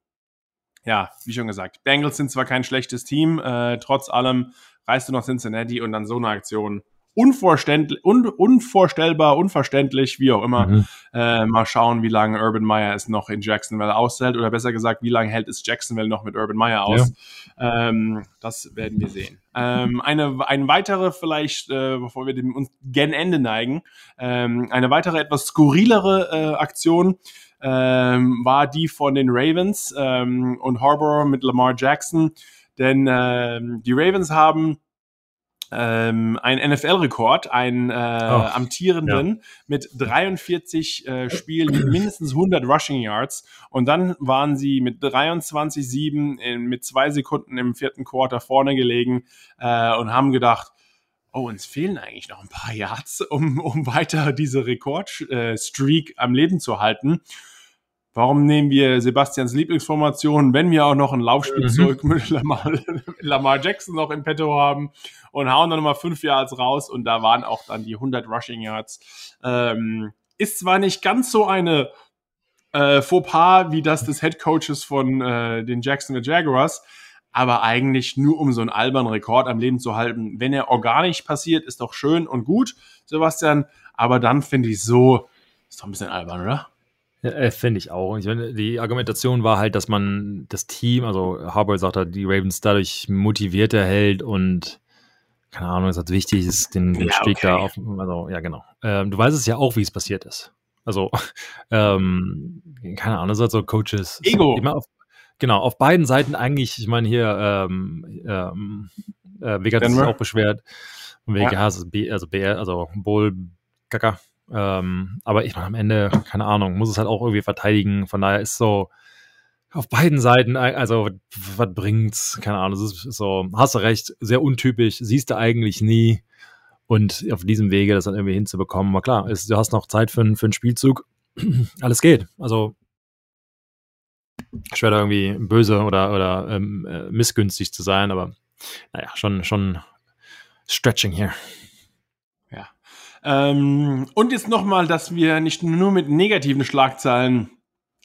ja, wie schon gesagt, Bengals sind zwar kein schlechtes Team, äh, trotz allem reist du nach Cincinnati und dann so eine Aktion unvorstellbar, un, unvorstellbar, unverständlich, wie auch immer. Mhm. Äh, mal schauen, wie lange Urban Meyer es noch in Jacksonville aushält oder besser gesagt, wie lange hält es Jacksonville noch mit Urban Meyer aus. Ja. Ähm, das werden wir sehen. Ähm, eine, eine weitere vielleicht, äh, bevor wir dem uns gen Ende neigen, ähm, eine weitere etwas skurrilere äh, Aktion ähm, war die von den Ravens ähm, und Harbour mit Lamar Jackson, denn ähm, die Ravens haben ähm, ein NFL-Rekord, einen äh, oh, amtierenden ja. mit 43 äh, Spielen mit mindestens 100 Rushing Yards und dann waren sie mit 23-7 mit zwei Sekunden im vierten Quarter vorne gelegen äh, und haben gedacht, oh, uns fehlen eigentlich noch ein paar Yards, um, um weiter diese Rekordstreak am Leben zu halten. Warum nehmen wir Sebastians Lieblingsformation, wenn wir auch noch ein Laufspielzeug mhm. mit Lamar, Lamar, Jackson noch im Petto haben und hauen dann nochmal fünf Yards raus und da waren auch dann die 100 Rushing Yards. Ähm, ist zwar nicht ganz so eine äh, Fauxpas wie das des Head Coaches von äh, den Jacksonville Jaguars, aber eigentlich nur um so einen albernen Rekord am Leben zu halten. Wenn er organisch passiert, ist doch schön und gut, Sebastian, aber dann finde ich so, ist doch ein bisschen albern, oder? Ja, äh, Finde ich auch. Ich meine, die Argumentation war halt, dass man das Team, also Harbour sagt halt, die Ravens dadurch motivierter hält und keine Ahnung, es hat wichtig ist, den, den ja, Streak okay. da auf, also ja genau. Ähm, du weißt es ja auch, wie es passiert ist. Also, ähm, keine Ahnung, das hat so Coaches. Ego. Immer auf, genau, auf beiden Seiten eigentlich, ich meine hier, ähm, ähm, äh, Vega hat sich auch beschwert. Und Vega ja. ist B, also BR, also Bull, Kacker. Ähm, aber ich meine, am Ende, keine Ahnung, muss es halt auch irgendwie verteidigen. Von daher ist so auf beiden Seiten, also was bringt's? Keine Ahnung, das ist so, hast du recht, sehr untypisch, siehst du eigentlich nie. Und auf diesem Wege das dann irgendwie hinzubekommen, aber klar, ist, du hast noch Zeit für, für einen Spielzug. Alles geht. Also schwer da irgendwie böse oder, oder ähm, äh, missgünstig zu sein, aber naja, schon, schon stretching hier. Ähm, und jetzt nochmal, dass wir nicht nur mit negativen Schlagzeilen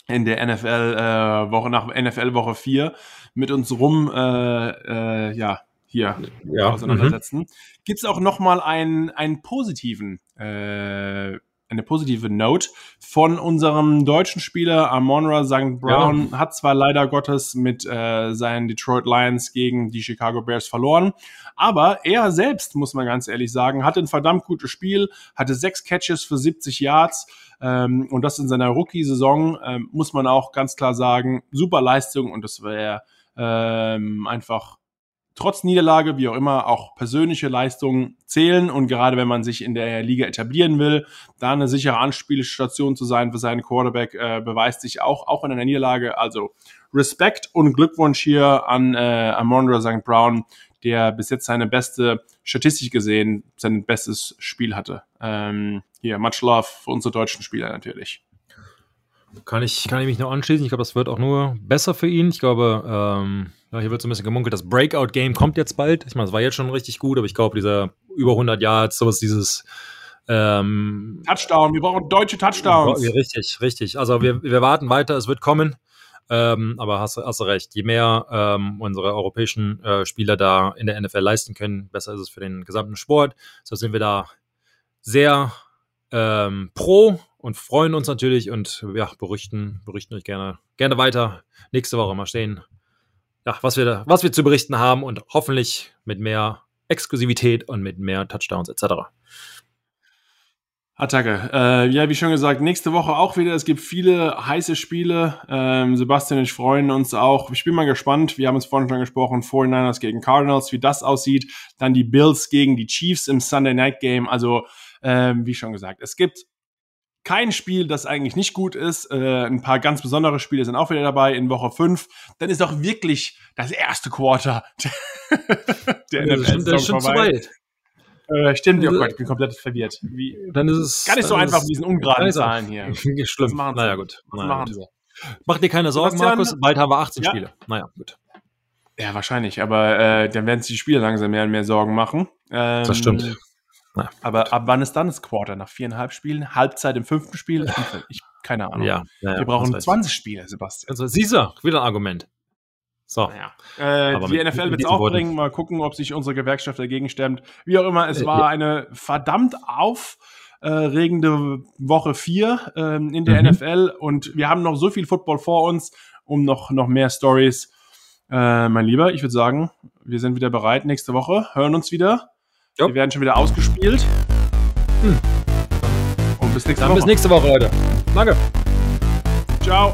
in der NFL äh, Woche nach NFL Woche 4 mit uns rum äh, äh, ja hier ja. auseinandersetzen. Mhm. Gibt es auch nochmal einen, einen positiven äh, eine positive Note von unserem deutschen Spieler Amonra St. Brown. Ja. Hat zwar leider Gottes mit äh, seinen Detroit Lions gegen die Chicago Bears verloren, aber er selbst, muss man ganz ehrlich sagen, hatte ein verdammt gutes Spiel, hatte sechs Catches für 70 Yards. Ähm, und das in seiner Rookie-Saison, ähm, muss man auch ganz klar sagen, super Leistung und das wäre ähm, einfach trotz Niederlage, wie auch immer, auch persönliche Leistungen zählen. Und gerade wenn man sich in der Liga etablieren will, da eine sichere Anspielstation zu sein für seinen Quarterback, äh, beweist sich auch, auch in einer Niederlage. Also Respekt und Glückwunsch hier an äh, Amondra St. Brown, der bis jetzt seine beste Statistik gesehen, sein bestes Spiel hatte. Ähm, hier, much love für unsere deutschen Spieler natürlich. Kann ich, kann ich mich noch anschließen. Ich glaube, das wird auch nur besser für ihn. Ich glaube, ähm, ja, hier wird so ein bisschen gemunkelt, das Breakout-Game kommt jetzt bald. Ich meine, es war jetzt schon richtig gut, aber ich glaube, dieser über 100 Yards, sowas, dieses ähm, Touchdown, wir brauchen deutsche Touchdowns. Richtig, richtig. Also wir, wir warten weiter, es wird kommen. Ähm, aber hast, hast du recht, je mehr ähm, unsere europäischen äh, Spieler da in der NFL leisten können, besser ist es für den gesamten Sport. So sind wir da sehr ähm, pro und freuen uns natürlich und ja, berichten, berichten euch gerne, gerne weiter. Nächste Woche mal stehen, ja, was wir, da, was wir zu berichten haben und hoffentlich mit mehr Exklusivität und mit mehr Touchdowns etc. Attacke. Äh, ja, wie schon gesagt, nächste Woche auch wieder. Es gibt viele heiße Spiele. Ähm, Sebastian und ich freuen uns auch. Ich bin mal gespannt. Wir haben es vorhin schon gesprochen. 49ers gegen Cardinals, wie das aussieht. Dann die Bills gegen die Chiefs im Sunday Night Game. Also, ähm, wie schon gesagt, es gibt kein Spiel, das eigentlich nicht gut ist. Äh, ein paar ganz besondere Spiele sind auch wieder dabei in Woche 5. Dann ist auch wirklich das erste Quarter der ja, NFL das ist schon zu weit. Äh, stimmt, oh Gott, ich bin komplett verwirrt. Wie, dann ist es gar nicht so einfach mit diesen ungeraden Zahlen hier. Schlimm. machen naja, gut. Naja, machen sie? Mach dir keine Sorgen, Markus. Bald haben wir 18 ja. Spiele. Naja, gut. Ja, wahrscheinlich. Aber äh, dann werden sich die Spieler langsam mehr und mehr Sorgen machen. Ähm, das stimmt. Ja. Aber ab wann ist dann das Quarter? Nach viereinhalb Spielen? Halbzeit im fünften Spiel? Ich, keine Ahnung. Ja, ja, Wir brauchen 20 Spiele, Sebastian. Also, siehst du, wieder ein Argument. So. Naja. Äh, die NFL wird es auch bringen. Mal gucken, ob sich unsere Gewerkschaft dagegen stemmt. Wie auch immer, es äh, war eine verdammt aufregende Woche 4 ähm, in der mhm. NFL und wir haben noch so viel Football vor uns, um noch, noch mehr Stories. Äh, mein Lieber, ich würde sagen, wir sind wieder bereit nächste Woche, hören uns wieder. Jo. Wir werden schon wieder ausgespielt. Hm. Und bis nächste Dann Woche. bis nächste Woche, Leute. Danke. Ciao.